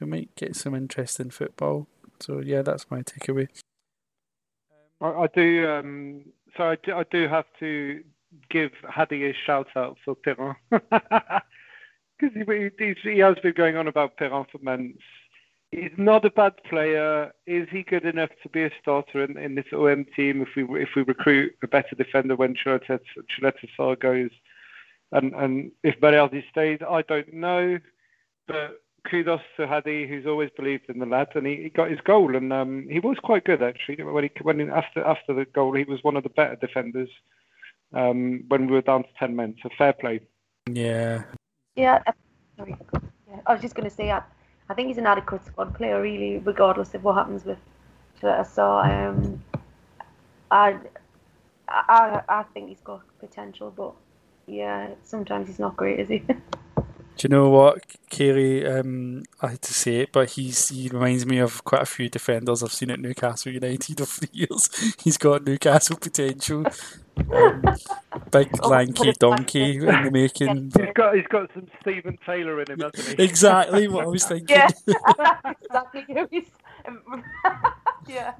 we might get some interesting football. So yeah, that's my takeaway. I, I do. Um, so I do, I do have to give Hadi a shout out for Perrin [LAUGHS] because he, he, he has been going on about Perrin for months. he's not a bad player. Is he good enough to be a starter in, in this OM team if we if we recruit a better defender when Caleta goes? And and if Balerdi stays, I don't know. But kudos to Hadi, who's always believed in the lad, and he, he got his goal, and um, he was quite good actually. When he when he, after after the goal, he was one of the better defenders um, when we were down to ten men. So fair play. Yeah. Yeah. Sorry. Yeah, I was just going to say, I, I think he's an adequate squad player, really, regardless of what happens with So um, I, I, I think he's got potential, but yeah, sometimes he's not great, is he? [LAUGHS] Do you know what, Kaylee? Um, I had to say it, but he's he reminds me of quite a few defenders I've seen at Newcastle United over the years. [LAUGHS] He's got Newcastle potential. Um, big oh, lanky donkey in the making. He's got he's got some Stephen Taylor in him, hasn't he? exactly what I was [LAUGHS] thinking. Yeah, [LAUGHS] exactly. yeah.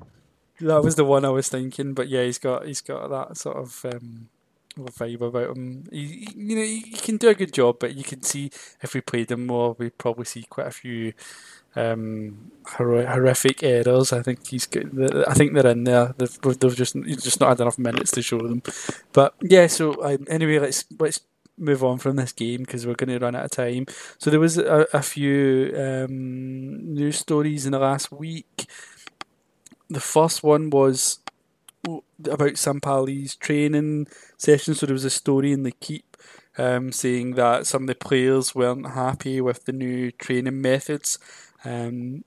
That was the one I was thinking, but yeah, he's got he's got that sort of. Um, vibe about him. He, you know, he can do a good job, but you can see if we played him more, we'd probably see quite a few um, horrific errors. I think he's good. I think they're in there. They've, they've just just not had enough minutes to show them. But yeah, so um, anyway, let's let's move on from this game because we're going to run out of time. So there was a, a few um, news stories in the last week. The first one was about Sampaoli's training session. So there was a story in the Keep um, saying that some of the players weren't happy with the new training methods. Um,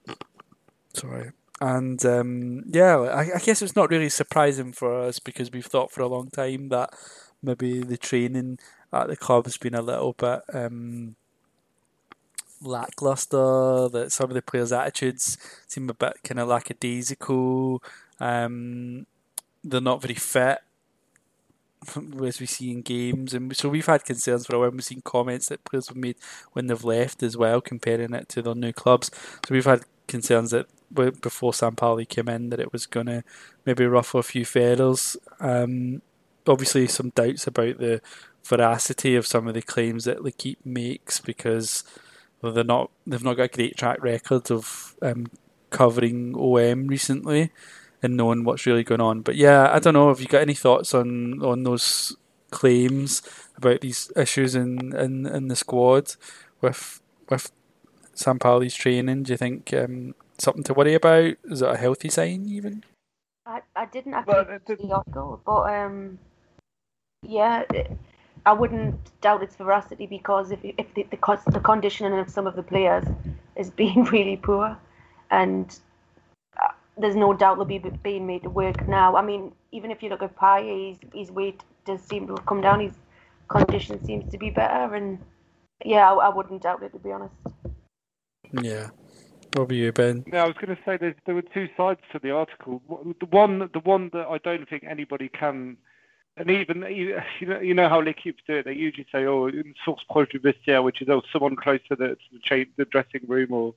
sorry. And um, yeah, I, I, guess it's not really surprising for us because we've thought for a long time that maybe the training at the club has been a little bit um, lackluster. That some of the players' attitudes seem a bit kind of lackadaisical. Um, they're not very fit, [LAUGHS] as we see in games, and so we've had concerns for a while. We've seen comments that players have made when they've left as well, comparing it to their new clubs. So we've had concerns that before Sampaoli came in that it was going to maybe ruffle a few feathers. Um, obviously, some doubts about the veracity of some of the claims that L'Equipe makes because well, they're not they've not got a great track record of um, covering OM recently and knowing what's really going on. But yeah, I don't know. Have you got any thoughts on on those claims about these issues in in, in the squad with with Sampaoli's training? Do you think um, something to worry about? Is it a healthy sign even? I, I didn't actually well, see the article, but um, yeah, I wouldn't doubt its veracity because if if the the, the conditioning of some of the players is being [LAUGHS] really poor, and there's no doubt they'll be being made to work now. I mean, even if you look at Payet, his, his weight does seem to have come down. His condition seems to be better, and yeah, I, I wouldn't doubt it to be honest. Yeah. What about you, Ben? Yeah, I was going to say there were two sides to the article. The one, the one that I don't think anybody can, and even you know, you know how L'Equipe do it. They usually say, "Oh, source proche du vestiaire," which is oh, someone close to the, to the, chain, the dressing room or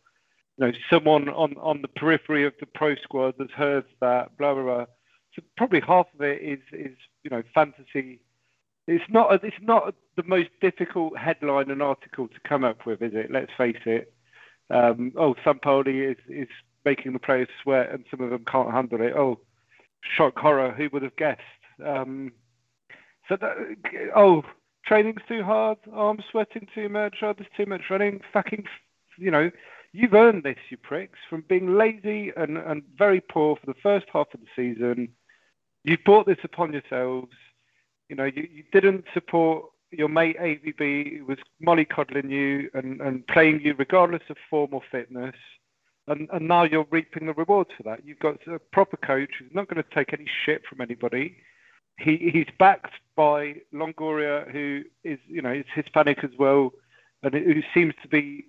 you know, someone on, on the periphery of the pro squad has heard that, blah, blah, blah. So probably half of it is, is you know, fantasy. It's not, a, it's not the most difficult headline and article to come up with, is it? Let's face it. Um, oh, Sampaoli is, is making the players sweat and some of them can't handle it. Oh, shock horror, who would have guessed? Um, so, that, oh, training's too hard. Oh, sweating too much. Oh, there's too much running. Fucking, you know, You've earned this, you pricks, from being lazy and, and very poor for the first half of the season. You've brought this upon yourselves. You know, you, you didn't support your mate AVB, who was mollycoddling you and, and playing you regardless of form or fitness. And, and now you're reaping the rewards for that. You've got a proper coach who's not going to take any shit from anybody. He, he's backed by Longoria, who is, you know, is Hispanic as well, and who seems to be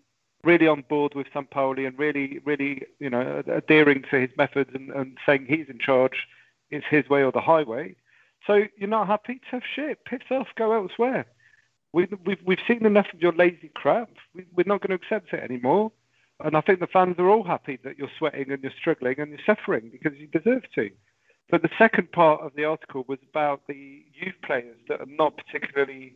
really on board with Sampaoli and really, really, you know, adhering to his methods and, and saying he's in charge, it's his way or the highway. So you're not happy? Tough shit. Piss off. Go elsewhere. We've, we've, we've seen enough of your lazy crap. We, we're not going to accept it anymore. And I think the fans are all happy that you're sweating and you're struggling and you're suffering because you deserve to. But the second part of the article was about the youth players that are not particularly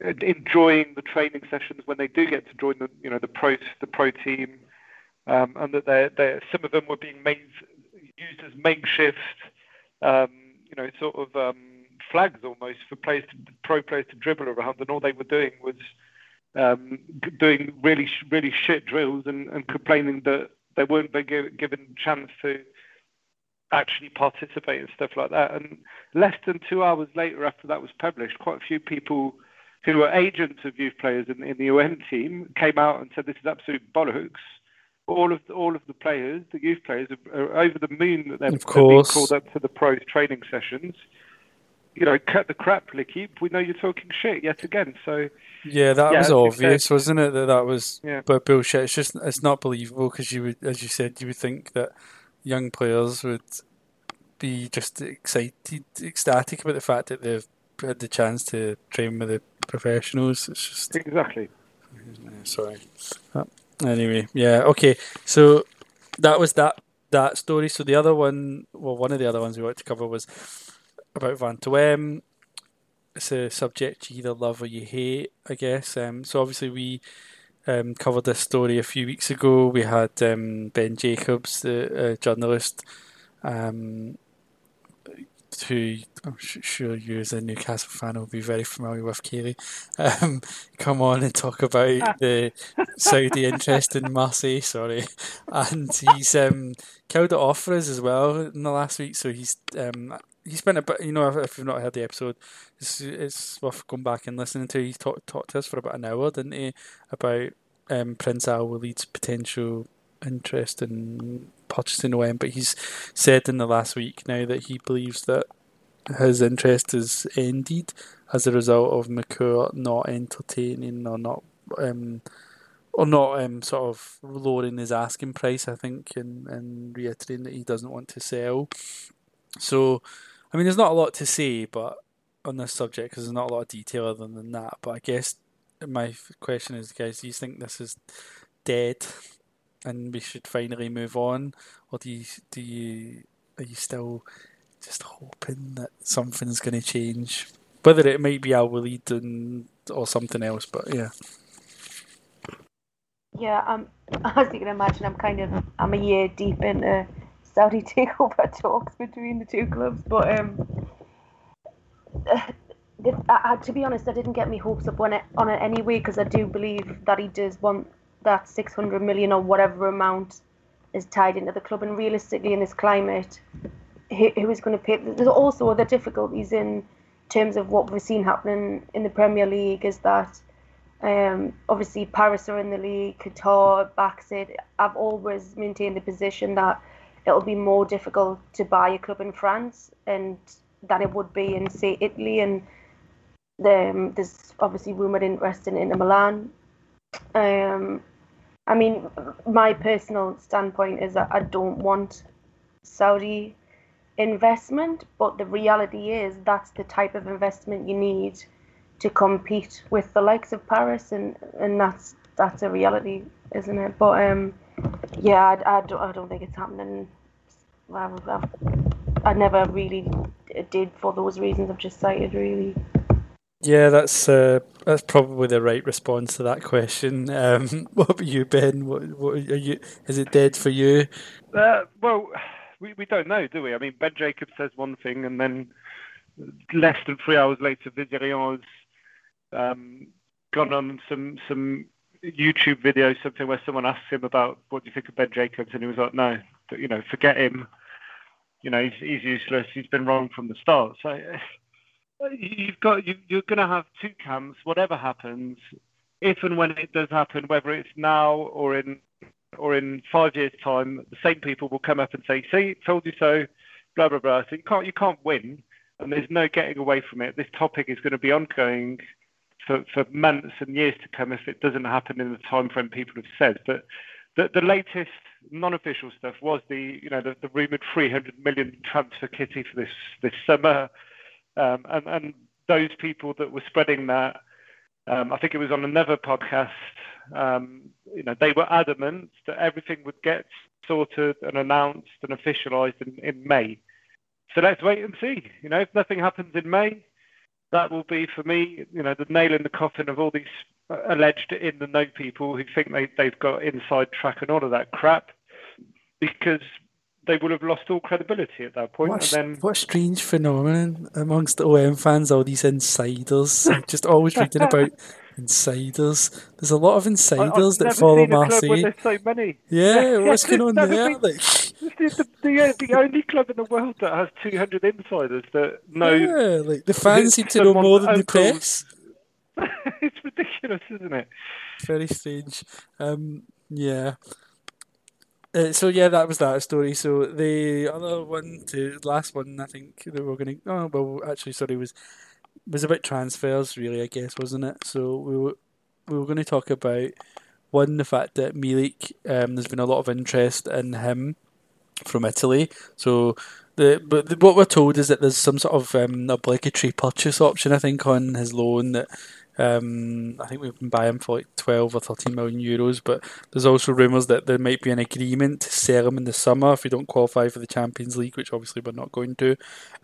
enjoying the training sessions when they do get to join the you know the pro the pro team. um, and that they they some of them were being made, used as makeshift, um, you know, sort of um, flags almost for players, to, pro players to dribble around, and all they were doing was um, doing really really shit drills and, and complaining that they weren't being given chance to actually participate and stuff like that. And less than two hours later, after that was published, quite a few people who were agents of youth players in, in the UN team came out and said this is absolute bollocks. All of the, all of the players, the youth players, are, are over the moon that they're, of course. being called up to the pros training sessions. You know, cut the crap, Licky. We know you're talking shit yet again. So yeah, that Yeah, was obvious, wasn't it? That that was Yeah. but bullshit. It's just it's not believable because you would, as you said, you would think that young players would be just excited, ecstatic about the fact that they've had the chance to train with the professionals. It's just exactly. sorry. Uh, Anyway, yeah, okay. So that was that that story. So the other one, well, one of the other ones we wanted to cover was about Van Toem. It's a subject you either love or you hate, I guess. Um, so obviously we um, covered this story a few weeks ago. We had um, Ben Jacobs, the uh, journalist, um, who I'm su- sure you as a Newcastle fan will be very familiar with, Kaylee, um, come on and talk about the Saudi interest in Marseille, sorry. And he's um, killed it off for us as well in the last week. So he's um, he spent a bit, you know, if, if you've not heard the episode, it's, it's worth going back and listening to. He talked talked to us for about an hour, didn't he, about um, Prince Al Walid's potential interest in purchasing OM. But he's said in the last week now that he believes that his interest is ended as a result of McCourt not entertaining or not um, or not um, sort of lowering his asking price, I think, and, and reiterating that he doesn't want to sell. So, I mean, there's not a lot to say, but on this subject because there's not a lot of detail other than that. But I guess my question is, guys, do you think this is dead and we should finally move on, or do you do you are you still just hoping that something's going to change? Whether it might be Al Walid and or something else, but yeah. Yeah, um, [LAUGHS] as you can imagine, I'm kind of I'm a year deep into Saudi takeover [LAUGHS] talks between the two clubs, but um, [SIGHS] I, I, to be honest, I didn't get my hopes up on it on it anyway because I do believe that he does want that 600 million or whatever amount is tied into the club, and realistically, in this climate, who, who is going to pay? There's also other difficulties in terms of what we've seen happening in the Premier League is that um, obviously, Paris are in the league, Qatar backs it. I've always maintained the position that it'll be more difficult to buy a club in France and than it would be in, say, Italy. And um, there's obviously rumoured interest in Inter Milan. Um, I mean, my personal standpoint is that I don't want Saudi investment, but the reality is that's the type of investment you need to compete with the likes of Paris, and and that's that's a reality, isn't it? But um, yeah, I, I don't I don't think it's happening. I, I, I never really did for those reasons I've just cited. Really. Yeah, that's uh, that's probably the right response to that question. [LAUGHS] Um, what about you, Ben? What, what are you? Is it dead for you? Uh, well, we, we don't know, do we? I mean, Ben Jacobs says one thing, and then less than three hours later, Vizerian has um, gone on some some YouTube video, something where someone asked him about what do you think of Ben Jacobs, and he was like, no, you know, forget him. You know, he's, he's useless. He's been wrong from the start. So you've got you, you're going to have two camps. Whatever happens, if and when it does happen, whether it's now or in or in five years' time, the same people will come up and say, "See, told you so," blah blah blah. So you can't you can't win, and there's no getting away from it. This topic is going to be ongoing for, for months and years to come if it doesn't happen in the time frame people have said. But the, the latest non-official stuff was the you know the, the rumored 300 million transfer kitty for this this summer, um, and and those people that were spreading that. Um, I think it was on another podcast. Um, you know, they were adamant that everything would get sorted and announced and officialised in, in May. So let's wait and see. You know, if nothing happens in May, that will be for me, you know, the nail in the coffin of all these alleged in the know people who think they, they've got inside track and all of that crap because they would have lost all credibility at that point. What, and then what a strange phenomenon amongst the OM fans, all these insiders. [LAUGHS] just always reading about insiders. There's a lot of insiders I, that follow Marseille. There's so many. Yeah, [LAUGHS] what's going on there? Been, like... the, the, the, only club in the world that has 200 insiders that know. Yeah, like the fans seem to know more than the press. [LAUGHS] it's ridiculous, isn't it? Very strange. Um, yeah. Uh, so yeah, that was that story. So the other one, to last one, I think that we're going to. Oh well, actually, sorry, was was about transfers, really. I guess wasn't it? So we were we were going to talk about one the fact that Milik. Um, there's been a lot of interest in him from Italy. So the but the, what we're told is that there's some sort of um, obligatory purchase option. I think on his loan that um, I think we can buy him for like 12 or 13 million euros, but there's also rumours that there might be an agreement to sell him in the summer if we don't qualify for the Champions League, which obviously we're not going to.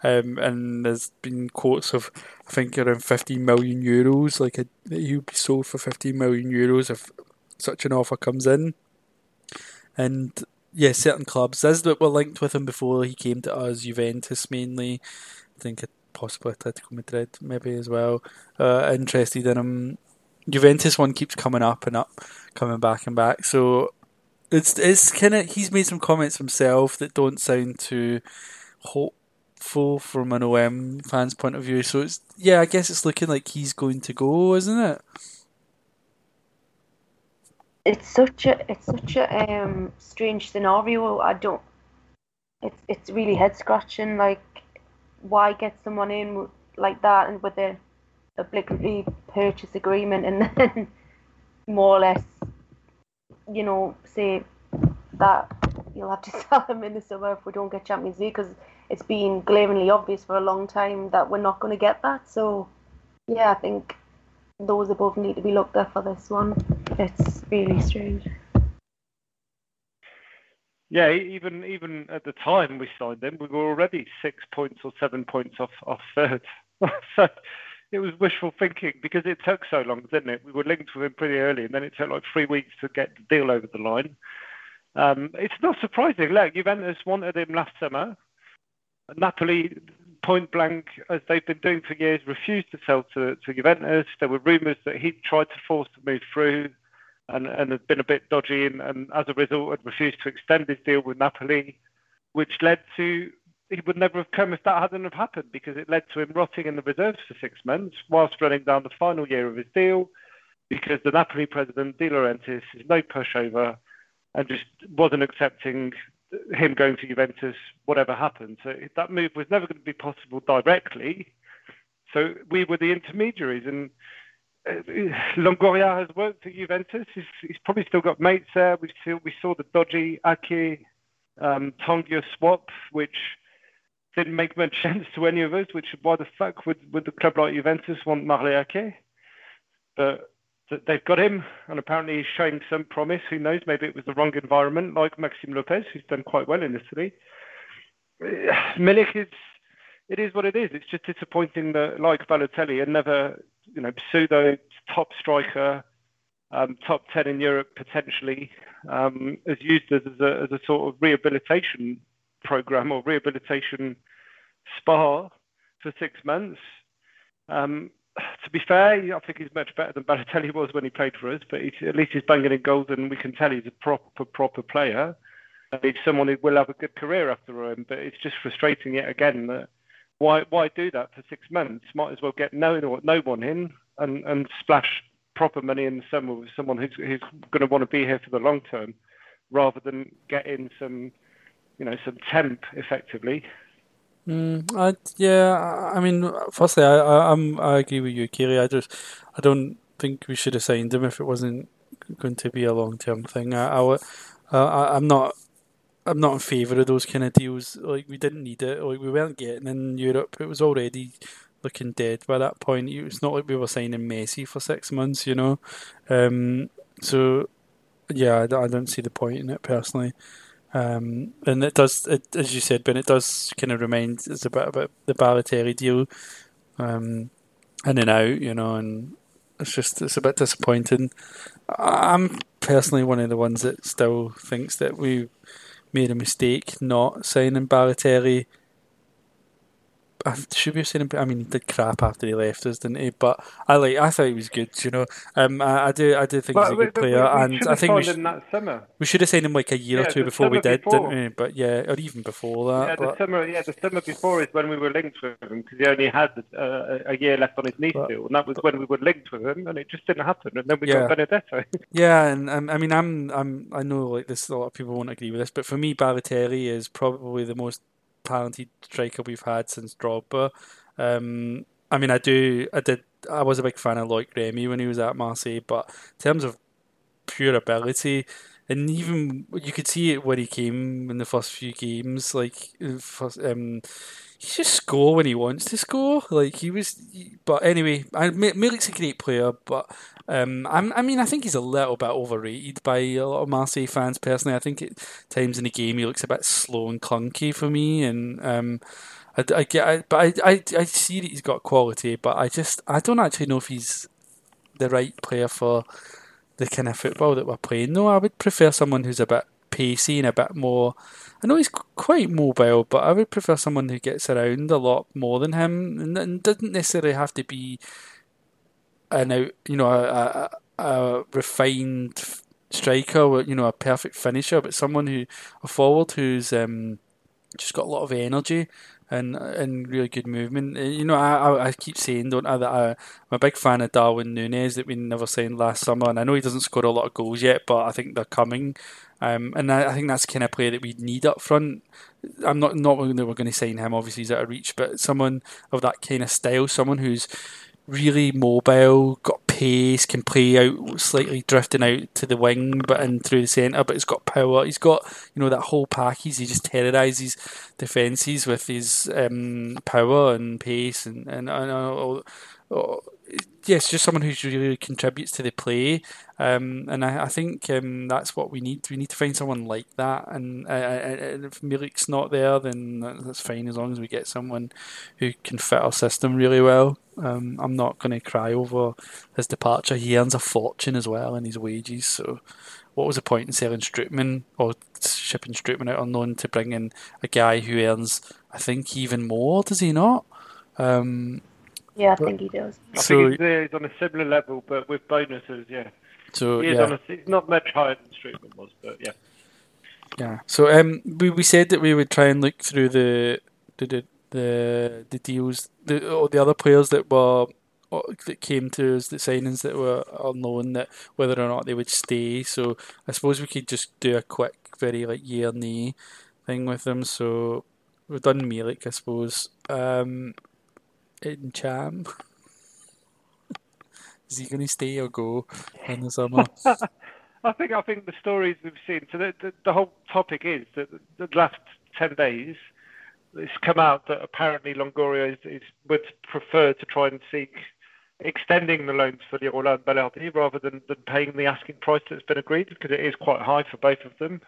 Um, and there's been quotes of, I think, around 15 million euros, like a, he would be sold for 15 million euros if such an offer comes in. And yeah, certain clubs, as that were linked with him before he came to us, Juventus mainly. I think possibly Atletico Madrid maybe as well. Uh, interested in him. Juventus one keeps coming up and up, coming back and back. So it's it's kind of he's made some comments himself that don't sound too hopeful from an OM fan's point of view. So it's yeah, I guess it's looking like he's going to go, isn't it? It's such a it's such a um, strange scenario. I don't. It's it's really head scratching. Like why get someone in like that and with a obligatory purchase agreement and [LAUGHS] then more or less, you know, say that you'll have to [LAUGHS] sell them in the summer if we don't get Champions League because it's been glaringly obvious for a long time that we're not going to get that. So, yeah, I think those above need to be looked at for this one. It's really strange. Yeah, even even at the time we signed him, we were already six points or seven points off off third. [LAUGHS] so it was wishful thinking because it took so long, didn't it? We were linked with him pretty early, and then it took like three weeks to get the deal over the line. Um, it's not surprising. Look, Juventus wanted him last summer. Napoli, point blank, as they've been doing for years, refused to sell to, to Juventus. There were rumours that he tried to force the move through and, and had been a bit dodgy, and, and as a result had refused to extend his deal with Napoli, which led to he would never have come if that hadn't have happened because it led to him rotting in the reserves for six months whilst running down the final year of his deal because the Napoli president, De Laurentiis, is no pushover and just wasn't accepting him going to Juventus, whatever happened. So that move was never going to be possible directly. So we were the intermediaries, and Longoria has worked at Juventus. He's, he's, probably still got mates there. We still we saw the dodgy Ake um, Tongya swap, which didn't make much [LAUGHS] sense to any of us. Which why the fuck would would the club like Juventus want Marley Ake? But they've got him, and apparently he's showing some promise. Who knows? Maybe it was the wrong environment, like Maxime Lopez, who's done quite well in Italy. [SIGHS] Milik is it is what it is. It's just disappointing that, like Balotelli, and never, you know, pseudo top striker, um, top ten in Europe potentially, um, is used as, as, a, as a sort of rehabilitation program or rehabilitation spa for six months. Um, to be fair, I think he's much better than Balotelli was when he played for us, but at least he's banging in goals and we can tell he's a proper, proper player. He's someone who will have a good career after him, but it's just frustrating yet again that why why do that for six months? Might as well get no no one in and, and splash proper money in the summer with someone who's who's going to want to be here for the long term, rather than get in some, you know, some temp effectively. Mm, I, yeah, I mean, firstly, I, I, I'm, I agree with you, Kiri. I just, I don't think we should have signed him if it wasn't going to be a long term thing. I, I, I, I'm not I'm not in favour of those kind of deals. Like we didn't need it. Like we weren't getting in Europe. It was already looking dead by that point. It's not like we were signing Messi for six months, you know. Um, so yeah, I, don't see the point in it personally. Um, and it does, it, as you said, Ben, it does kind of remind us a bit about the Balotelli deal, um, in and out, you know, and It's just it's a bit disappointing. I'm personally one of the ones that still thinks that we made a mistake not signing Balotelli should we have seen him? I mean, he did crap after he left us, didn't he? But I like. I thought he was good. You know, um, I, I do. I do think but he's a good player, we, we and I think we, sh- we should have signed him like a year yeah, or two before we did, before. didn't we? But yeah, or even before that. Yeah, but, the summer. Yeah, the summer before is when we were linked with him because he only had uh, a year left on his knee but, still, and that was when we were linked with him, and it just didn't happen. And then we yeah. got Benedetto. [LAUGHS] yeah, and um, I mean, I'm, I'm, I know like this. A lot of people won't agree with this, but for me, Balotelli is probably the most talented striker we've had since Drogba. Um, I mean, I do, I did, I was a big fan of Loic Remy when he was at Marseille, but in terms of pure ability, and even you could see it when he came in the first few games. Like, first, um, just score when he wants to score. Like he was, but anyway, I, Milik's a great player, but um, I mean, I think he's a little bit overrated by a lot of Marseille fans. Personally, I think at times in the game he looks a bit slow and clunky for me, and um, I, I get, I, but I, I, I see that he's got quality, but I just, I don't actually know if he's the right player for the kind of football that we're playing. No, I would prefer someone who's a bit pacey and a bit more. I know he's quite mobile, but I would prefer someone who gets around a lot more than him, and, and doesn't necessarily have to be an out, you know, a, a, a refined striker, you know, a perfect finisher, but someone who a forward who's um, just got a lot of energy and and really good movement. Uh, you know, I I keep saying, don't I, that I, am a big fan of Darwin Nunez that we never signed last summer, and I know he doesn't score a lot of goals yet, but I think they're coming. Um, and I, I think that's the kind of player that we need up front. I'm not not that we're going to sign him. Obviously, he's out of reach, but someone of that kind of style, someone who's really mobile, got pace, can play out slightly drifting out to the wing, but in through the centre. But he's got power. He's got you know that whole package. He just terrorises defences with his um, power and pace and and, and uh, uh, yes, just someone who really contributes to the play. Um, and I, I think um, that's what we need. We need to find someone like that. And, uh, and if Milik's not there, then that's fine as long as we get someone who can fit our system really well. Um, I'm not going to cry over his departure. He earns a fortune as well in his wages. So, what was the point in selling Strootman or shipping Strootman out unknown to bring in a guy who earns, I think, even more? Does he not? Um, yeah, I think he does. I so, think he's, he's, on a similar level, but with bonuses. Yeah. So he yeah, a, he's not much higher than Strootman was, but yeah. Yeah. So um, we we said that we would try and look through the the the the deals, the or the other players that were that came to us, the signings that were unknown, that whether or not they would stay. So I suppose we could just do a quick, very like year nay thing with them. So we've done Milik, I suppose. Um, Ntcham. Is he going to stay or go in the summer? [LAUGHS] I think I think the stories we've seen. So the, the, the whole topic is that the last ten days, it's come out that apparently Longoria is, is, would prefer to try and seek extending the loans for the and Balerdi rather than, than paying the asking price that's been agreed because it is quite high for both of them,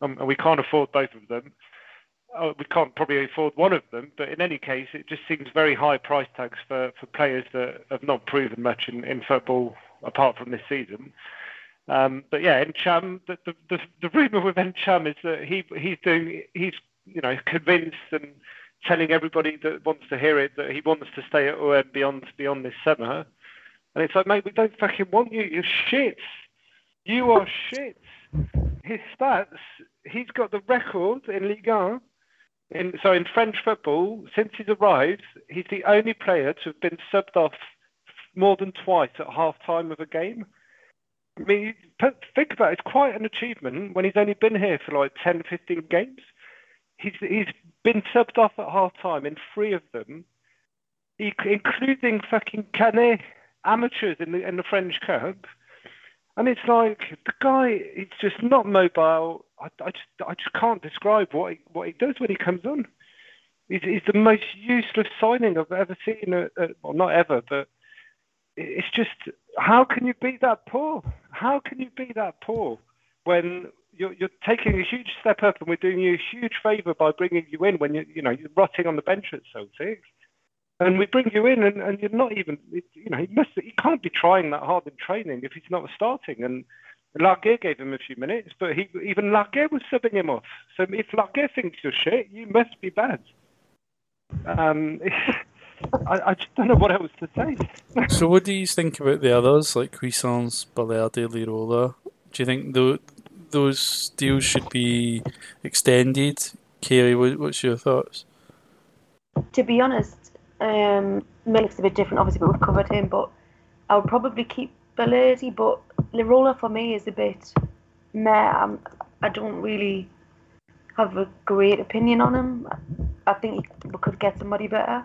um, and we can't afford both of them oh, we can't probably afford one of them, but in any case, it just seems very high price tags for, for players that have not proven much in, in football apart from this season. Um, but yeah, Ntcham, the, the, the, the rumour with Ntcham is that he he's doing he's you know convinced and telling everybody that wants to hear it that he wants to stay at OM beyond beyond this summer. And it's like, mate, we don't fucking want you. You're shit. You are shit. His stats, he's got the record in Ligue 1 in, so in French football, since he's arrived, he's the only player to have been subbed off more than twice at half time of a game. I mean, think about it, it's quite an achievement when he's only been here for like 10, 15 games. He's, he's been subbed off at half time in three of them, including fucking Canet amateurs in the, in the French Cup. And it's like the guy, he's just not mobile. I, I just I just can't describe what he, what he does when he comes on. He's, he's the most useless signing I've ever seen. Uh, well, not ever, but it's just how can you be that poor? How can you be that poor when you're, you're taking a huge step up and we're doing you a huge favour by bringing you in when you you know you're rotting on the bench at Celtic? And we bring you in, and, and you're not even, you know, he must, he can't be trying that hard in training if he's not starting. And Larguet gave him a few minutes, but he even Larguet was subbing him off. So if Larguet thinks you're shit, you must be bad. Um, [LAUGHS] I, I just don't know what else to say. so, what do you think about the others, like Cuisance, Balerdi, Lirola? Do you think the, those deals should be extended? Kaylee, what, what's your thoughts? To be honest, um, Milik's a bit different, obviously, but we've covered him. But I would probably keep Balerdi, but Lirola for me is a bit meh. I'm, I don't really have a great opinion on him. I think we could get somebody better.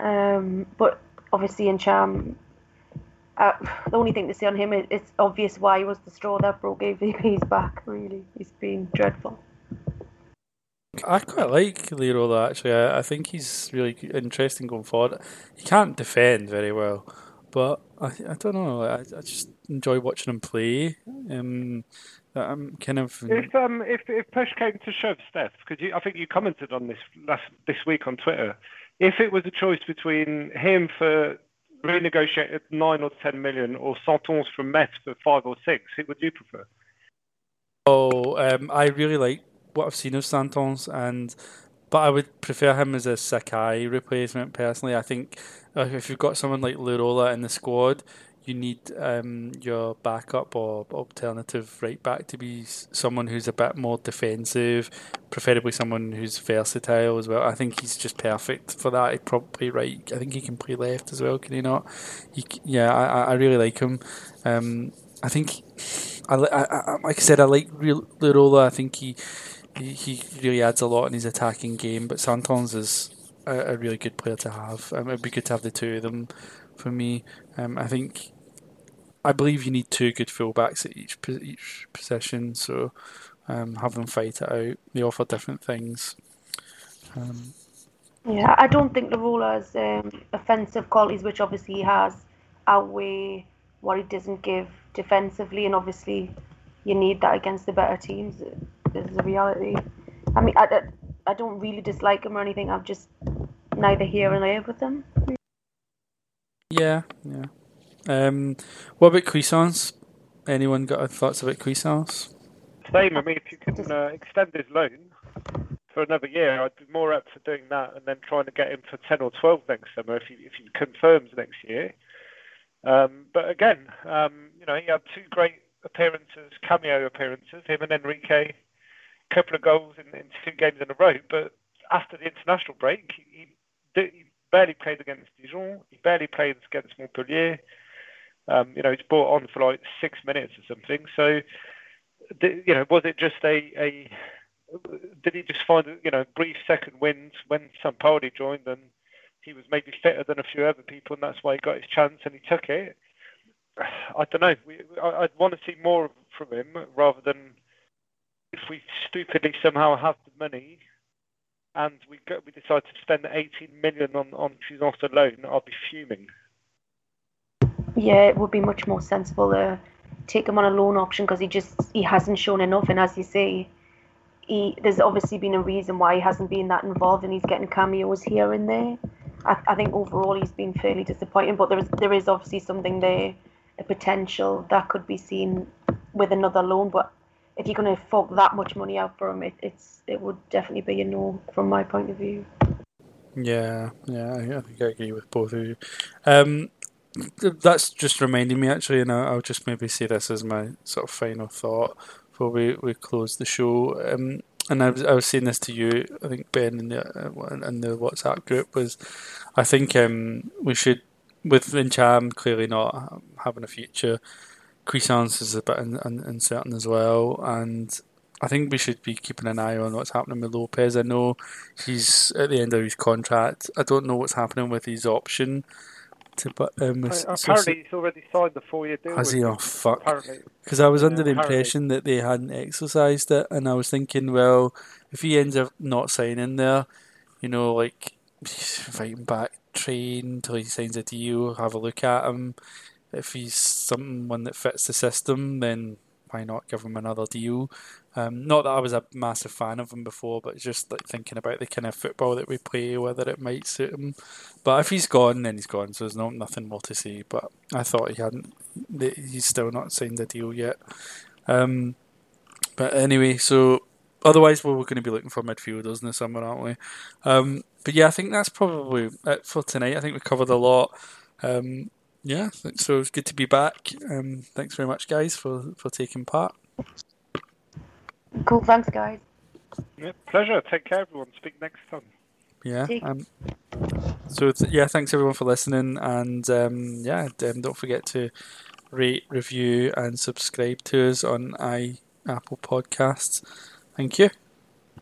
Um, but obviously, Ntcham, uh, [SIGHS] the only thing to say on him is it's obvious why he was the straw that broke AVB's back. Really, he's been dreadful. I quite like Lirola actually. I, I think he's really interesting going forward. He can't defend very well, but I, I don't know. I, I just enjoy watching him play. Um, I'm kind of if um if if push came to shove, Steph, because I think you commented on this last this week on Twitter. If it was a choice between him for renegotiated nine or ten million or Centonze from Metz for five or six, who would you prefer? Oh, um, I really like what I've seen of Centonze, and but I would prefer him as a Sakai replacement personally. I think if you've got someone like Lirola in the squad, you need um, your backup or alternative right back to be someone who's a bit more defensive, preferably someone who's versatile as well. I think he's just perfect for that. He probably right. I think he can play left as well. Can he not? He, yeah, I, I really like him. Um, I think, I, I, like I said, I like Lirola. I think he, he he really adds a lot in his attacking game. But Centonze is a, a really good player to have. Um, it'd be good to have the two of them for me. Um, I think I believe you need two good fullbacks at each each position, so um, have them fight it out. They offer different things. Um, yeah, I don't think the Lirola's um, offensive qualities, which obviously he has, outweigh what he doesn't give defensively, and obviously you need that against the better teams. This is a reality. I mean, I, I don't really dislike him or anything. I'm just neither here nor there with him. Yeah, yeah. Um, what about Cuisance? Anyone got thoughts about Cuisance? Same. I mean, if you can uh, extend his loan for another year, I'd be more up for doing that and then trying to get him for 10 or 12 next summer if he, if he confirms next year. Um, but again, um, you know, he had two great appearances, cameo appearances, him and Henrique, a couple of goals in, in two games in a row. But after the international break, he, he, barely played against Dijon, he barely played against Montpellier. Um, you know, he's brought on for like six minutes or something. So, you know, was it just a, a did he just find you know brief second wind when Sampaoli joined and he was maybe fitter than a few other people and that's why he got his chance and he took it. [SIGHS] I don't know. We, I, would want to see more from him rather than if we stupidly somehow have the money and we go, we decide to spend 18 million on on Cuisance alone. I'll be fuming yeah, it would be much more sensible to take him on a loan option because he just he hasn't shown enough. And as you say, he there's obviously been a reason why he hasn't been that involved, and he's getting cameos here and there. I, I think overall he's been fairly disappointing, but there is there is obviously something there, a potential that could be seen with another loan. But if you're going to fork that much money out for him, it, it's it would definitely be a no from my point of view. Yeah, yeah, I think I agree with both of you. Um, that's just reminding me actually, and I'll just maybe say this as my sort of final thought before we, we close the show. Um, and I was I was saying this to you, I think Ben in the uh, in the WhatsApp group was, I think um, we should with Ntcham clearly not having a future. Cuisance is a bit uncertain as well, and I think we should be keeping an eye on what's happening with Lopez. I know he's at the end of his contract. I don't know what's happening with his option to um, apparently he's already signed the four-year deal. Has he? Oh fuck! Because I was under the impression that they hadn't exercised it, and I was thinking, well, if he ends up not signing there, you know, like [SIGHS] him back, train until he signs a deal, have a look at him. If he's someone that fits the system, then why not give him another deal? Um, not that I was a massive fan of him before, but just like thinking about the kind of football that we play, whether it might suit him. But if he's gone, then he's gone. So there's no nothing more to say. But I thought he hadn't. He's still not signed a deal yet. Um, but anyway, so otherwise, we're going to be looking for midfielders in the summer, aren't we? Um, but yeah, I think that's probably it for tonight. I think we covered a lot. Um, yeah, so it's good to be back. Um, thanks very much, guys, for, for taking part. Cool, thanks, guys. Yeah, pleasure. Take care, everyone. Speak next time. Yeah. Um, so th- yeah, thanks everyone for listening, and um, yeah, um, don't forget to rate, review, and subscribe to us on i Apple Podcasts. Thank you.